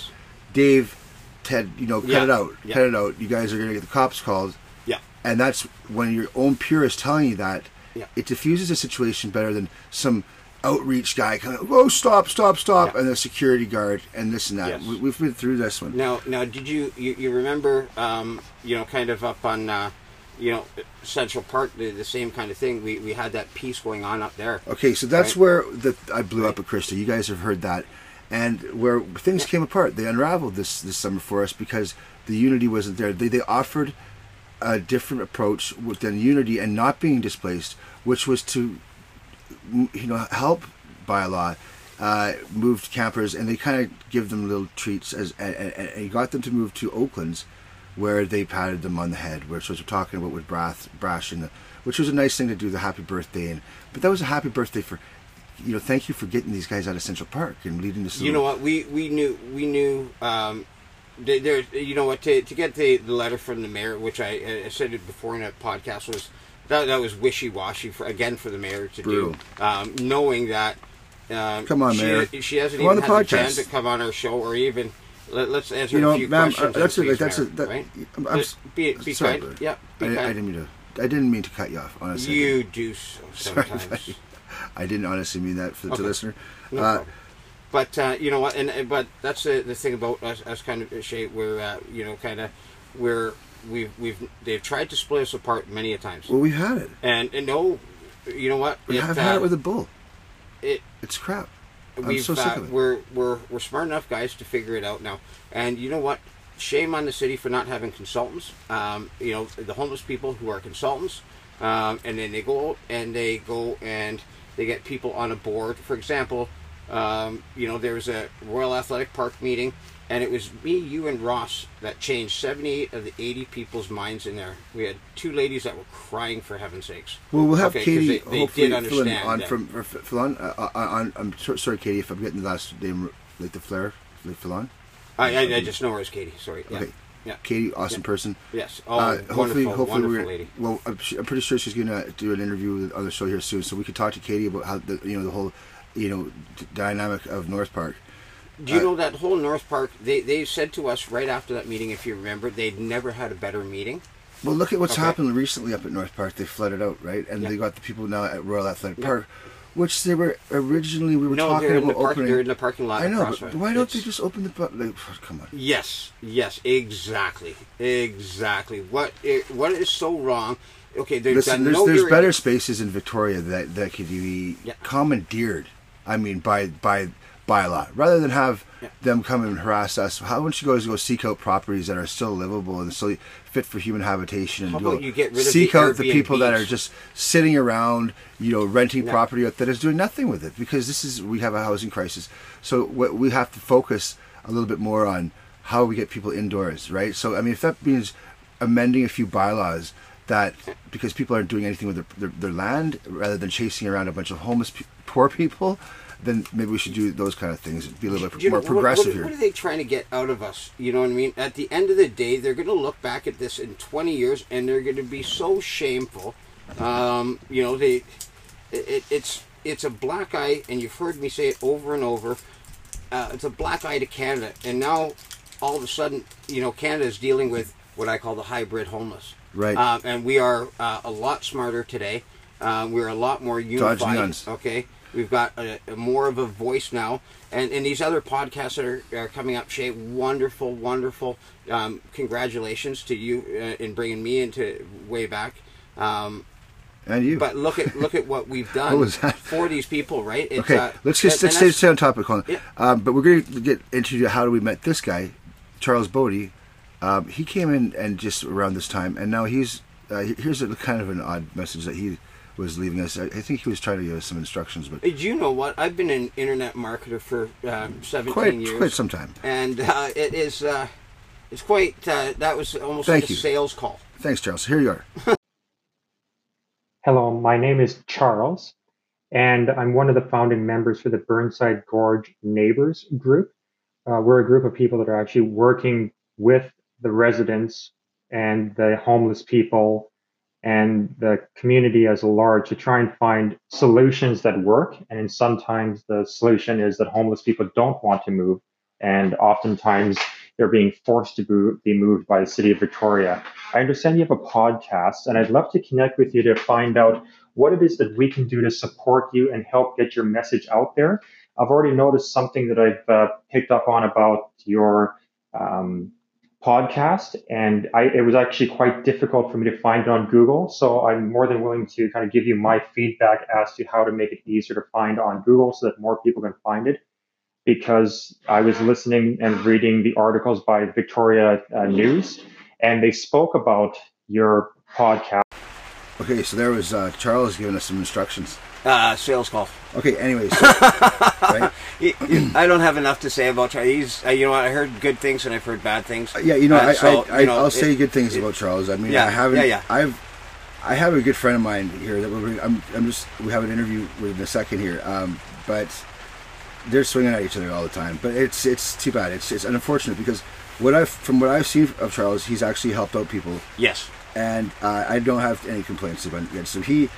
Dave, Ted, you know, cut Yeah, it out, yeah. cut it out. You guys are going to get the cops called. Yeah. And that's when your own peer is telling you that, Yeah. it diffuses the situation better than some outreach guy kind of, oh, stop, stop, stop, and the security guard and this and that. Yes. We, we've been through this one. Now, now, did you you, you remember, um, you know, kind of up on, uh, you know, Central Park, the, the same kind of thing. We we had that piece going on up there. Okay, so that's Right. where the I blew up at Krista. You guys have heard that, and where things came apart. They unraveled this this summer for us because the unity wasn't there. They they offered a different approach within unity and not being displaced, which was to you know help by law uh, moved campers, and they kind of give them little treats as and, and, and got them to move to Oaklands, where they patted them on the head, which was we're talking about with Brath, Brash, and the, which was a nice thing to do, the happy birthday, and but that was a happy birthday for, you know, thank you for getting these guys out of Central Park and leading this. You know what? We we knew we knew. Um, there, there- you know what? To, to get the, the letter from the mayor, which I, I said it before in a podcast, was that that was wishy washy for again for the mayor to Brutal. do, um, knowing that. Um, Come on, she, Mayor. She hasn't Come on even the had the chance podcast. to come on our show or even. Let, let's answer You know, a few questions. uh, that's a, that's a, that, right? I'm, I'm be, be sorry, kind. Yeah, be I, I didn't mean to. I didn't mean to cut you off. Honestly, You do so Sorry, sometimes. buddy. I didn't honestly mean that for the listener. No uh. But uh, you know what? And but that's the, the thing about us, us kind of shape. We're uh, you know kind of we're we've we've they've tried to split us apart many a times. well, we've had it. And and no, you know what? We It, have uh, had it with a bull. It It's crap. We've so uh, we're we're we're smart enough guys to figure it out now. And you know what? Shame on the city for not having consultants. Um, you know the homeless people who are consultants, um, and then they go and they go and they get people on a board. For example, um, you know there was a Royal Athletic Park meeting, and it was me, you, and Ross that changed seventy-eight of the eighty people's minds in there. We had two ladies that were crying for heaven's sakes. Well, we'll have Okay, Katie They, they hopefully fill in on that. from fill on. Uh, uh, on I'm so, sorry, Katie, if I'm getting the last name like the Flair, like fill on. I, I, I just know her as Katie. Sorry. Yeah. Okay. Yeah. Katie, awesome Yeah. person. Yes. Oh, uh, wonderful, hopefully, hopefully wonderful we're, lady. Well, I'm, I'm pretty sure she's gonna do an interview on the show here soon, so we could talk to Katie about how the you know the whole you know d- dynamic of North Park. Do you Uh, know that whole North Park? They they said to us right after that meeting, if you remember, they'd never had a better meeting. Well, look at what's Okay. happened recently up at North Park. They flooded out, right? And Yeah. they got the people now at Royal Athletic Park, which they were originally we were No, talking about park- opening. they're in the parking lot I know, but why don't they just open the? Like, come on. Yes, yes, exactly, exactly. What it, what is so wrong? Okay, they've Listen, done there's, no there's better spaces in Victoria that that could be Yeah. commandeered. I mean, by by by law, rather than have Yeah. them come and harass us. How don't you guys go seek out properties that are still livable and still fit for human habitation? And How go about you get rid of seek the out the people that are just sitting around, you know, renting Yeah. property that is doing nothing with it because this is we have a housing crisis. So what we have to focus a little bit more on how we get people indoors, right? So I mean, if that means amending a few bylaws that because people aren't doing anything with their, their, their land rather than chasing around a bunch of homeless pe- poor people then maybe we should do those kind of things be a little bit you more know, progressive what, what, here What are they trying to get out of us? You know what I mean? At the end of the day, they're going to look back at this in 20 years and they're going to be so shameful. Um, you know, they, it- it's it's a black eye, and you've heard me say it over and over. Uh, it's a black eye to Canada, and now all of a sudden, you know, Canada is dealing with what I call the hybrid homeless. Right. Um, and we are uh, a lot smarter today. Um, we're a lot more unified. Okay, we've got a, a more of a voice now, and and these other podcasts that are, are coming up, Shay, wonderful, wonderful. Um, congratulations to you uh, in bringing me into way back. Um, and you but look at look at what we've done What for these people, right? It's, okay uh, let's just let's stay, stay on topic Colin. Yeah. Um, but we're going to get into how do we met this guy charles Bodi um, he came in and just around this time and now he's uh, here's a kind of an odd message that he was leaving us i, I think he was trying to give us some instructions but Do you know what? I've been an internet marketer for um, 17 Quite- years. quite some time. And uh, it is, uh, it's quite, uh, that was almost Thank like a you. sales call. thanks charles here you are Hello, my name is Charles, and I'm one of the founding members for the Burnside Gorge Neighbors Group. Uh, we're a group of people that are actually working with the residents and the homeless people and the community as a large to try and find solutions that work. And sometimes the solution is that homeless people don't want to move, and oftentimes they're being forced to be moved by the city of Victoria. I understand you have a podcast, and I'd love to connect with you to find out what it is that we can do to support you and help get your message out there. I've already noticed something that I've uh, picked up on about your um, podcast, and I, it was actually quite difficult for me to find it on Google. So I'm more than willing to kind of give you my feedback as to how to make it easier to find on Google so that more people can find it. Because I was listening and reading the articles by Victoria uh, News, and they spoke about your podcast. okay so there was uh, charles giving us some instructions Uh, sales call. okay anyway so, right Y- y- I don't have enough to say about uh, you know, I heard good things and I've heard bad things. Yeah, you know, Uh, I, so, I, I you know, I'll say good things it- about Charles. I mean, Yeah, I haven't. yeah, yeah. I've, I have a good friend of mine here that we're. I'm, I'm just. We have an interview with in a second here. Um, but they're swinging at each other all the time. But it's it's too bad. It's it's unfortunate because what I've from what I've seen of Charles, he's actually helped out people. Yes. And uh, I don't have any complaints about it. So he.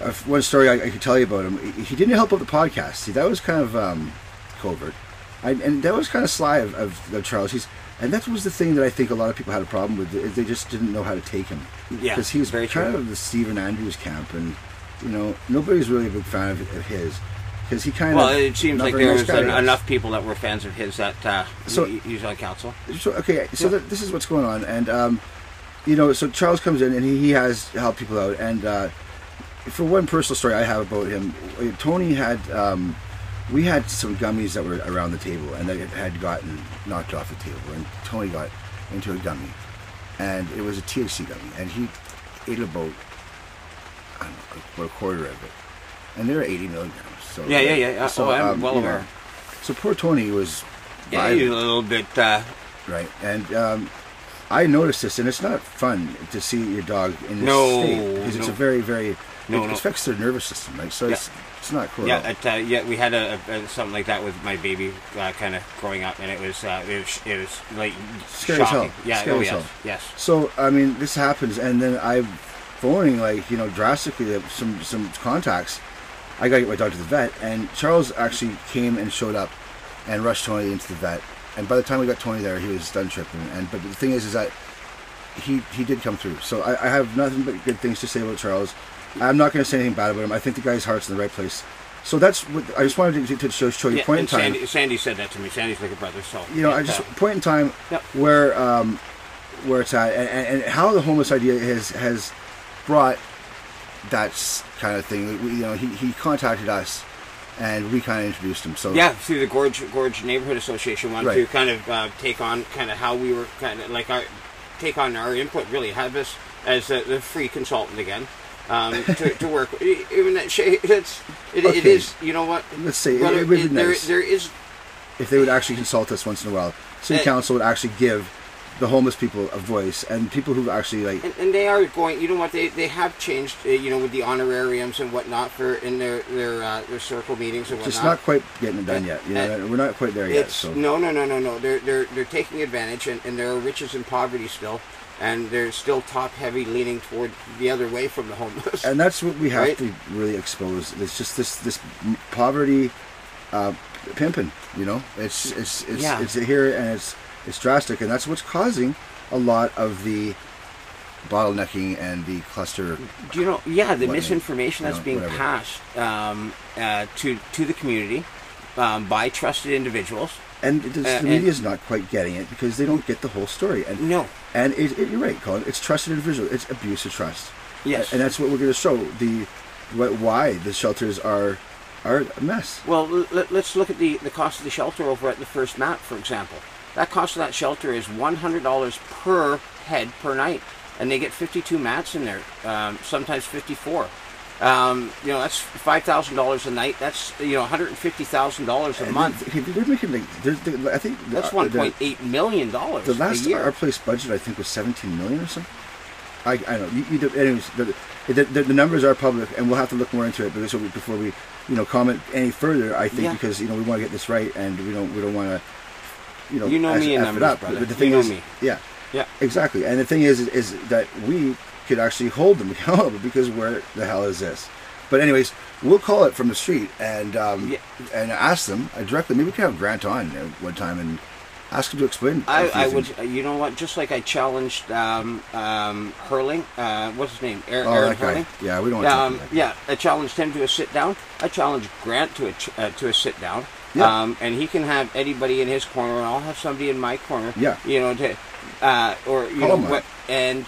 Uh, one story I, I could tell you about him. He, didn't help out the podcast. See, that was kind of um, covert, I, and that was kind of sly of, of, of Charles. He's and that was the thing that I think a lot of people had a problem with. is They just didn't know how to take him. Yeah, because he was very kind true. of the Stephen Andrews camp, and you know, nobody's really a big fan of, of his because he kind well, of. it seems like there nice was guy, en- I guess. enough people that were fans of his that uh, So- he's on council. So okay, so th- this is what's going on, and um, you know, so Charles comes in and he, he has helped people out, and uh, for one personal story I have about him, Tony had um, we had some gummies that were around the table, and they had gotten knocked off the table, and Tony got into a gummy, and it was a THC gummy, and he ate about I don't know, about a quarter of it, and they're 80 milligrams. So Yeah, yeah, yeah. So, Oh, I'm um, well you know, aware. so poor Tony was Yeah, he's a little bit. Uh, right, and um, I noticed this, and it's not fun to see your dog in this No, state because it's a very, very No, it no. affects their nervous system, right? So Yeah. it's it's not cool. Yeah, it, uh, yeah, we had a, a, something like that with my baby, uh, kind of growing up, and it was uh, it was it was like scary as hell. shocking. Yeah, Scary oh as yes, hell. yes. So I mean, this happens, and then I'm phoning like you know drastically uh, some some contacts. I got to get my dog to the vet, and Charles actually came and showed up, and rushed Tony into the vet. And by the time we got Tony there, he was done tripping. And but the thing is, is that he he did come through. So I, I have nothing but good things to say about Charles. I'm not going to say anything bad about him. I think the guy's heart's in the right place. So that's what I just wanted to, to show, show you. Yeah, point in time Sandy, Sandy said that to me. Sandy's like a brother, so you know, I just uh, point in time Yep. where um, where it's at, and, and, and how the homeless idea has has brought that kind of thing. We, you know, he, he contacted us, and we kind of introduced him. So yeah, through the Gorge Gorge Neighborhood Association wanted Right. to kind of uh, take on kind of how we were kind of like our take on our input. Really, have us as the, the free consultant again. Um, to, to work, even that sh- it's it, it Okay. is. You know what? Let's see. it- it would be there- nice. there is if they would actually consult us once in a while, city Uh, council would actually give the homeless people a voice, and people who actually like and, and they are going. You know what? They, they have changed. Uh, you know, with the honorariums and whatnot for in their their uh, their circle meetings and whatnot. just not quite getting it done yet. You know, we're not quite there yet. So no, no, no, no, no. They're they're they're taking advantage, and, and there are riches and poverty still, and they're still top heavy, leaning toward the other way from the homeless. and that's what we have Right? to really expose. It's just this this poverty uh, pimping. You know, it's it's it's Yeah. it's here and it's it's drastic, and that's what's causing a lot of the bottlenecking and the cluster. Do you know? Yeah, the misinformation that's being whatever. passed um, uh, to to the community um, by trusted individuals. And the, Uh, the media is not quite getting it because they don't get the whole story. And no, and it, it, you're right, Colin. It's trusted individual. It's abuse of trust. Yes. and that's what we're going to show the why the shelters are are a mess. Well, l- l- let's look at the, the cost of the shelter over at the first map, for example. That cost of that shelter is $100 per head per night. And they get 52 mats in there, um, sometimes 54. Um, you know, that's $5,000 a night. That's, you know, $150,000 a And month. they- They're making like they're, they're, I think That's uh, $1.8 million The last a year. our place budget I think was 17 million or something. I, I don't know. You, you do, anyways, the, the, the, the numbers are public, and we'll have to look more into it. But before we, you know, comment any further. I think Yeah. because you know we want to get this right, and we don't we don't want to, you know, You know me and numbers, brother. But the You thing know is, me. yeah, Yeah. exactly. And the thing is, is that we could actually hold them accountable because where the hell is this? But anyways, we'll call it from the street and um, and ask them uh, directly. Maybe we can have Grant on uh, one time and ask him to explain. I, I would, you know what? Just like I challenged um, um, Hurling, uh, what's his name? Aaron, Oh, Aaron that guy. Yeah, we don't want to talk Um, yeah, I challenged him to a sit down. I challenged Grant to a ch- uh, to a sit down. Yeah. Um, and he can have anybody in his corner, and I'll have somebody in my corner. Yeah. You know, to uh, or you Call know him what? And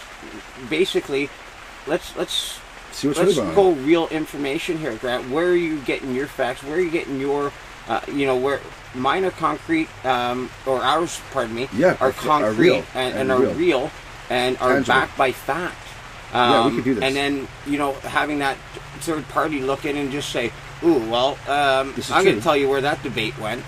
basically, let's let's See what's let's go real information here, Grant. Where are you getting your facts? Where are you getting your, uh, you know, where mine are concrete, um, or ours, pardon me, Yeah, are are- are concrete real and, and and are real. real and are Tangible. backed by fact. Yeah, we Um, could do this. And then you know, having that third party look in and just say, "Ooh, well, um, I'm going to tell you where that debate went."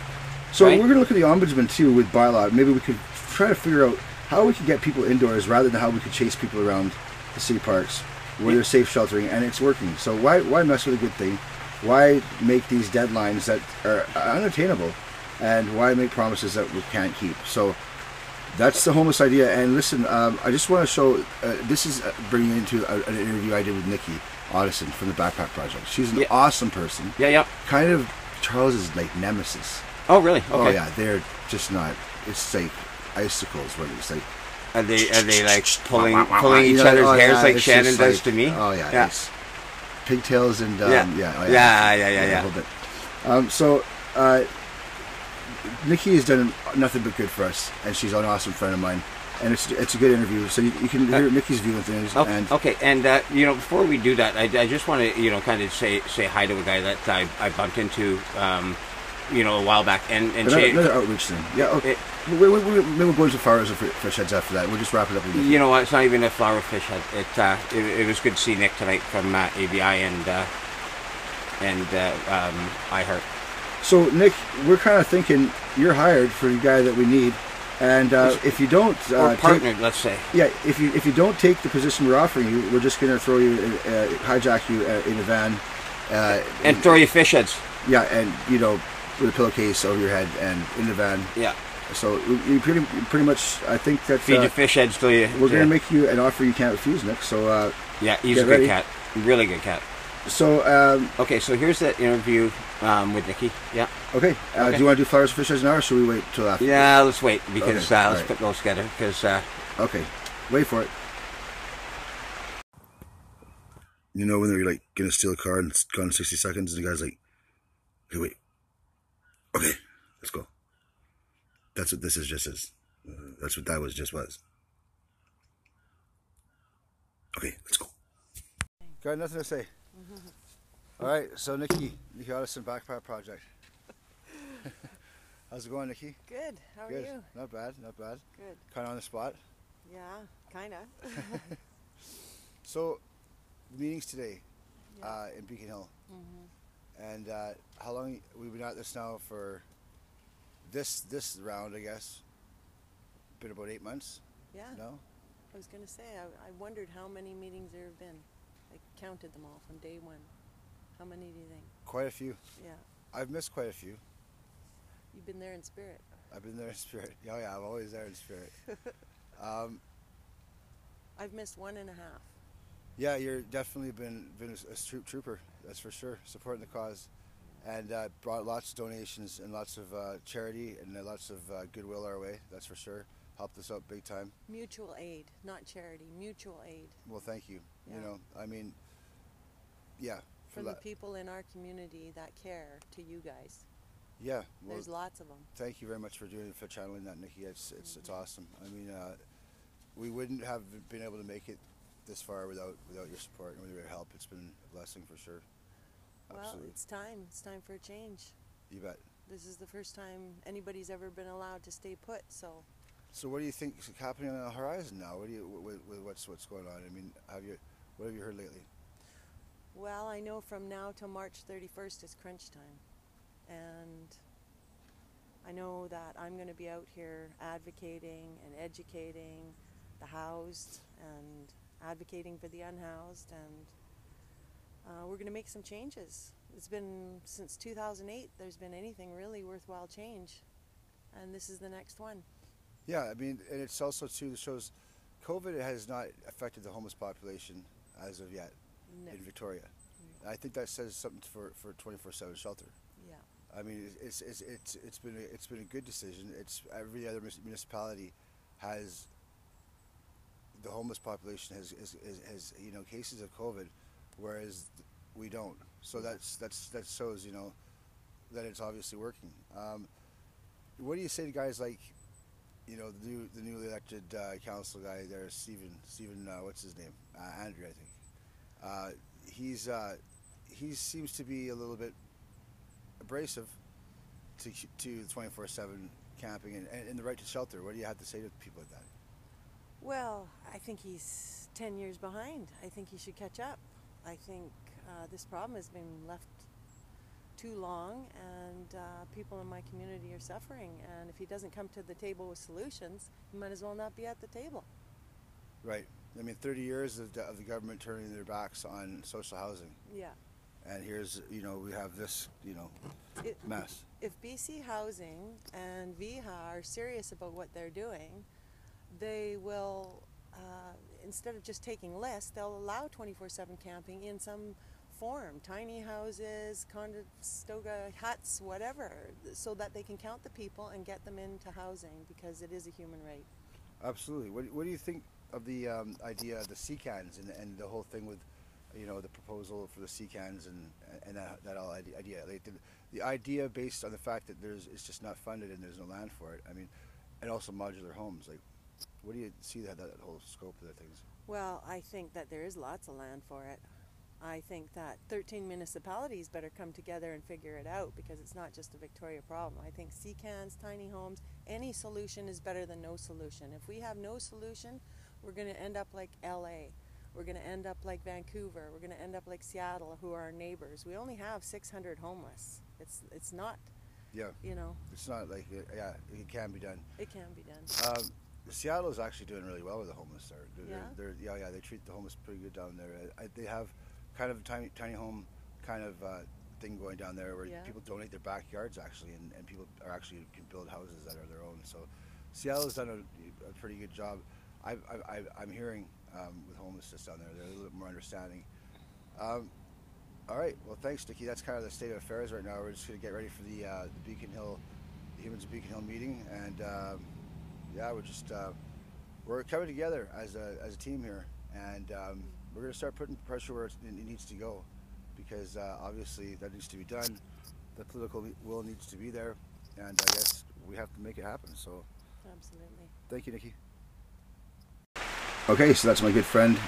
So right? we're going to look at the ombudsman too with bylaw. Maybe we could try to figure out how we could get people indoors rather than how we could chase people around the city parks where Yeah. there's safe sheltering and it's working. So why why mess with a good thing? Why make these deadlines that are unattainable, and why make promises that we can't keep? So that's the homeless idea. And listen, um, I just want to show. Uh, this is uh, bringing into a, an interview I did with Nikki Ottosen from the Backpack Project. She's an Yeah. awesome person. Yeah, yeah. Kind of Charles's like nemesis. Oh, really? Okay. Oh yeah, they're just not. It's like icicles. When it's like Are they are they like pulling pulling each other's oh, hairs yeah, like Shannon does like- to me? Oh yeah, yeah. Pigtails and um, Yeah. yeah, oh, Yeah, yeah, yeah, a yeah. little bit. Um, so uh, Nikki has done nothing but good for us, and she's an awesome friend of mine, and it's it's a good interview. So you, you can hear Nikki's view on things. Okay, and okay, and uh, you know, before we do that, I, I just want to you know kind of say say hi to a guy that I, I bumped into, um, you know, a while back, and and another, say, another outreach thing. Yeah, okay. we, we, we, maybe we'll go into flowers fish heads after that. We'll just wrap it up. You know what? It's not even a flower fish head. It uh, it, it was good to see Nick tonight from uh, ABI and uh, and uh, um, iHeart. So Nick, we're kind of thinking you're hired for the guy that we need, and uh, if you don't, uh, Or take- let's say. Yeah, if you if you don't take the position we're offering you, we're just going to throw you, uh, hijack you uh, in a van, uh, And throw you fish heads. Yeah, and you know, with a pillowcase over your head and in the van. Yeah. So you pretty pretty much, I think that Feed uh, you fish heads till you. We're to make you an offer you can't refuse, Nick. So uh, Yeah, he's a good ready. cat. Really good cat. So um, okay, so here's the interview um, with Nikki. Yeah. Okay. Uh, Okay. Do you want to do flowers fish heads now, or should we wait till after? Yeah, let's wait because Okay, uh, let's right. put those together because. Uh, Okay, wait for it. You know when they're like gonna steal a car and it's gone in sixty seconds, and the guy's like, "Okay, wait. Okay, let's go." That's what this is just is. Uh, that's what that was just was. Okay, let's go. Got nothing to say. All right, so Nikki, Nikki Ottosen Backpack Project. How's it going, Nikki? Good. How are Good. you? Not bad, not bad. Good. Kind of on the spot. Yeah, kind of. So, meetings today uh, in Beacon Hill, Mhm. And uh, how long we've been at this now for this this round, I guess. Been about eight months. Yeah. No. I was going to say, I, I wondered how many meetings there have been. I counted them all from day one. How many do you think? Quite a few. Yeah. I've missed quite a few. You've been there in spirit. I've been there in spirit. Oh yeah, I'm always there in spirit. um, I've missed one and a half. yeah, you're definitely been been a, a troop trooper. That's for sure. Supporting the cause, and uh, brought lots of donations and lots of uh, charity and uh, lots of uh, goodwill our way. That's for sure. Helped us out big time. Mutual aid, not charity. Mutual aid Well, thank you. Yeah. You know, I mean, yeah. for from the people in our community that care to you guys. Yeah. Well, There's lots of them. Thank you very much for doing for channeling that, Nikki. It's it's it's awesome. I mean, uh, we wouldn't have been able to make it this far without without your support and with your help. It's been a blessing for sure. Well, it's time. It's time for a change. You bet. This is the first time anybody's ever been allowed to stay put, so So, what do you think is happening on the horizon now? What do you with, with what's what's going on? I mean, have you what have you heard lately? Well, I know from now till March 31st is crunch time. And I know that I'm going to be out here advocating and educating the housed and advocating for the unhoused. And uh, we're going to make some changes. It's been since 2008, there's been anything really worthwhile change. And this is the next one. Yeah, I mean, and it's also too shows COVID has not affected the homeless population as of yet No. in Victoria. I think that says something for for twenty four seven shelter. Yeah. I mean, it's it's it's it's been a, it's been a good decision. It's every other municipality has the homeless population has has, has, has you know cases of COVID, whereas we don't. So that's that's that shows you know that it's obviously working. Um, what do you say to guys like, you know, the new the newly elected uh, council guy there, Stephen Stephen uh, what's his name, uh, Andrew, I think. Uh, he's uh, he seems to be a little bit abrasive to to twenty four seven camping and, and, and the right to shelter. What do you have to say to people like that? Well, I think he's 10 years behind. I think he should catch up. I think uh, this problem has been left too long, and uh, people in my community are suffering. And if he doesn't come to the table with solutions, he might as well not be at the table. Right. I mean, thirty years of the, of the government turning their backs on social housing, Yeah. and here's you know we have this you know It- mess. If BC Housing and VIHA are serious about what they're doing, they will, uh, instead of just taking less, they'll allow 24 7 camping in some form tiny houses, Conestoga huts, whatever so that they can count the people and get them into housing because it is a human right. Absolutely. What, what do you think of the um, idea of the sea cans and, and the whole thing with you know, the proposal for the sea cans and and that, that all idea. idea. Like the, the idea based on the fact that there's it's just not funded and there's no land for it. I mean, and also modular homes. Like, what do you see that that whole scope of the things? Well, I think that there is lots of land for it. I think that 13 municipalities better come together and figure it out because it's not just a Victoria problem. I think sea cans, tiny homes, any solution is better than no solution. If we have no solution, we're going to end up like LA. We're going to end up like Vancouver. We're going to end up like Seattle, who are our neighbors. We only have 600 homeless. It's it's not. Yeah. You know. It's not like yeah, it can be done. It can be done. Um, Seattle is actually doing really well with the homeless there. They're, Yeah? They're, yeah, yeah. They treat the homeless pretty good down there. I, they have kind of a tiny, tiny home kind of uh, thing going down there where Yeah. people donate their backyards actually, and, and people are actually can build houses that are their own. So Seattle's done a, a pretty good job. I, I, I, I'm hearing um, with homelessness down there, they're a little bit more understanding. Um, all right. Well, thanks, Nikki. That's kind of the state of affairs right now. We're just going to get ready for the, uh, the Beacon Hill, the Humans of Beacon Hill meeting, and um, yeah, we're just uh, we're coming together as a, as a team here, and um, we're going to start putting pressure where it needs to go, because uh, obviously that needs to be done. The political will needs to be there, and I guess we have to make it happen. So, Absolutely. thank you, Nikki. Okay, so that's my good friend,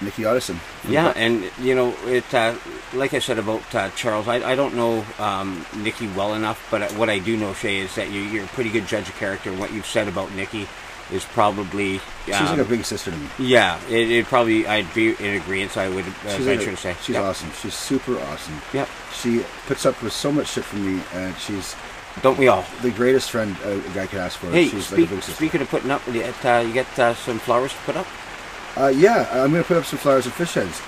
Nikki Ottosen. Yeah, and you know, it uh, like I said about uh, Charles, I, I don't know um, Nikki well enough, but what I do know, Shay, is that you, you're a pretty good judge of character. And what you've said about Nikki is probably She's like um, a big sister to me. Yeah, it, it probably I'd be in agreement. So I would uh, She's, venture like to say she's Yep. awesome. She's super awesome. Yep. She puts up with so much shit from me, and she's don't we all the greatest friend a, guy could ask for. Hey, she's speak, like a big sister. speaking of putting up, with it, uh, you get uh, some flowers to put up. Uh, yeah, I'm gonna put up some flowers and fish heads.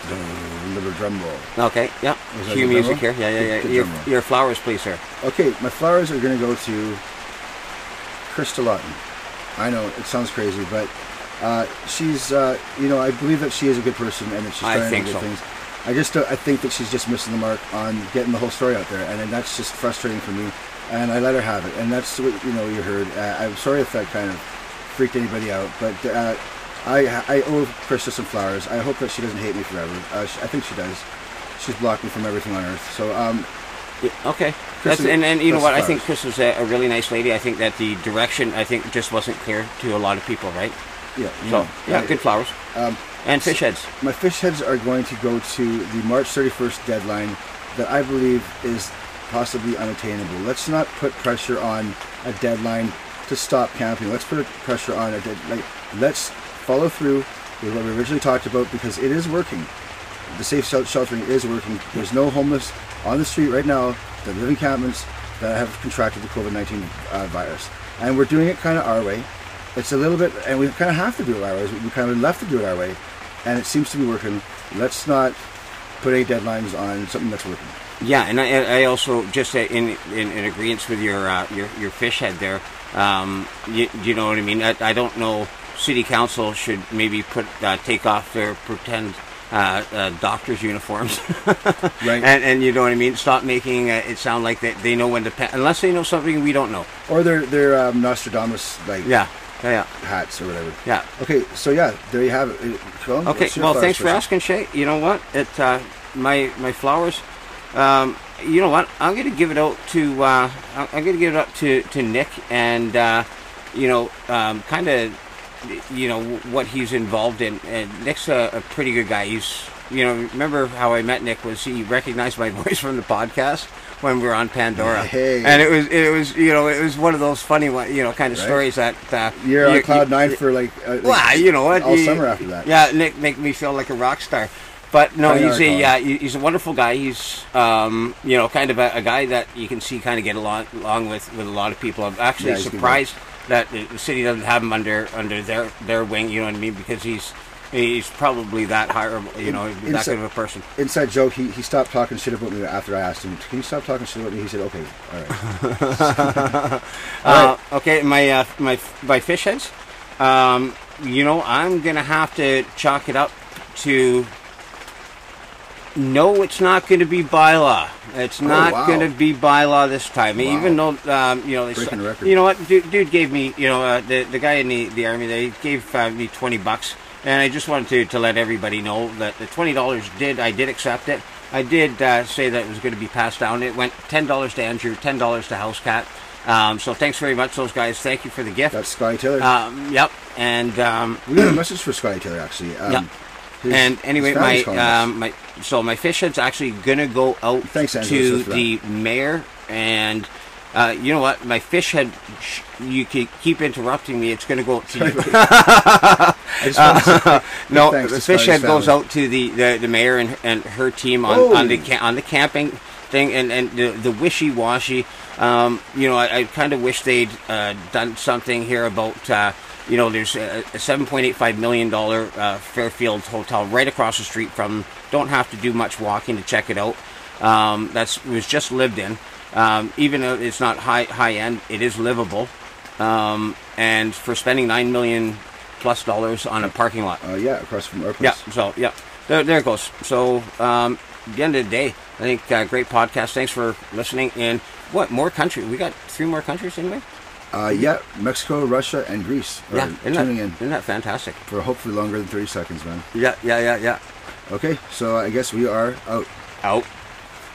Little drum roll. Okay, yeah. Cue music here. Yeah, yeah, yeah. good Your, your flowers, please, sir. Okay, my flowers are gonna go to Krista Loughton. I know it sounds crazy, but uh, she's, uh, you know, I believe that she is a good person and that she's trying to do so. good things. I just, I think that she's just missing the mark on getting the whole story out there, and, then that's just frustrating for me. And I let her have it, and that's what you know you heard. Uh, I'm sorry if that kind of freaked anybody out, but uh, I, I owe Krista some flowers. I hope that she doesn't hate me forever. Uh, she, I think she does. She's blocked me from everything on earth. So, um, Okay. That's, and, and you know what? I think Chris is a, a really nice lady. I think that the direction, I think, just wasn't clear to a lot of people, right? Yeah. So, no. yeah, good flowers. Um, and fish heads. My fish heads are going to go to the March 31st deadline that I believe is possibly unattainable. Let's not put pressure on a deadline to stop camping. Let's put pressure on a dead, like let's follow through with what we originally talked about because it is working. The safe sheltering is working. There's no homeless on the street right now that live in that have contracted the COVID-19 uh, virus, and we're doing it kind of our way. It's a little bit, and we kind of have to do it our way. We kind of left to do it our way, and it seems to be working. Let's not put any deadlines on something that's working. Yeah, and I, I also just in in, in agreement with your uh, your your fish head there. Um, you, you know what I mean? I, I don't know. City council should maybe put uh, take off their pretend uh, uh, doctors' uniforms, right? And and you know what I mean? Stop making uh, it sound like that they know when to pa- unless they know something we don't know. Or they're they're um, Nostradamus like Yeah, yeah, yeah. hats or whatever. Yeah. Okay, so yeah, there you have it. Colin, Okay, well, thanks for asking, Shay. You know what? It uh, my my flowers. Um, you know what? I'm going to give it out to. Uh, I'm to give it up to to Nick, and uh, you know, um, kind of, you know, what he's involved in. And Nick's a, a pretty good guy. He's, you know, remember how I met Nick was he recognized my voice from the podcast when we were on Pandora, Hey. and it was it was you know it was one of those funny you know kind of Right. stories that uh, You're on cloud you- nine for like, uh, like well, you know what? all you- summer after that. Yeah, Nick make me feel like a rock star. But no, he's a Colin. uh, he's a wonderful guy. He's um, you know kind of a, a guy that you can see kind of get along along with with a lot of people. I'm actually Yeah, he's a good surprised that the city doesn't have him under under their their wing. You know what I mean? Because he's he's probably that higher, you know, that Inside- kind of a person. Inside joke, he, he stopped talking shit about me after I asked him, "Can you stop talking shit about me?" He said, "Okay, all right." uh, okay, my uh, my my fish heads. Um, you know, I'm gonna have to chalk it up to. No, it's not going to be bylaw. It's Oh, not wow. going to be bylaw this time. Wow. Even though um, you know, they Breaking s- record. you know what, dude, dude gave me, you know, uh, the the guy in the, the army, they gave uh, me twenty bucks, and I just wanted to, to let everybody know that the twenty dollars did I did accept it. I did uh, say that it was going to be passed down. It went ten dollars to Andrew, ten dollars to House Cat. Um, so thanks very much, those guys. Thank you for the gift. That's Scotty Taylor. Um, yep, and um, we got a message for Scotty Taylor actually. Um, Yep. his- and anyway, my family's calling us. um, my so my fish head's actually gonna go out Thanks, Angela, to the mayor, and uh, you know what? My fish head, sh- you keep interrupting me. It's gonna go out to you. just wanted to say Uh, no, the fish head Scotty's goes out to the, the, the mayor and, and her team on, Oh. on the on the camping thing and, and the, the wishy washy. Um, you know, I, I kind of wish they'd uh, done something here about. You know, there's a, a $7.85 million uh, Fairfield hotel right across the street from. Don't have to do much walking to check it out. Um, that's was just lived in. Um, even though it's not high high end, it is livable. Um, and for spending nine million plus dollars on a parking lot. Uh, yeah, across from our Yeah. So yeah, there, there it goes. So um, at the end of the day, I think uh, great podcast. Thanks for listening. And what more country? We got three more countries anyway. Uh, yeah, Mexico, Russia, and Greece are Yeah, isn't that- tuning in. Isn't that fantastic? For hopefully longer than 30 seconds, man. Yeah, yeah, yeah, yeah. Okay, so I guess we are out. Out.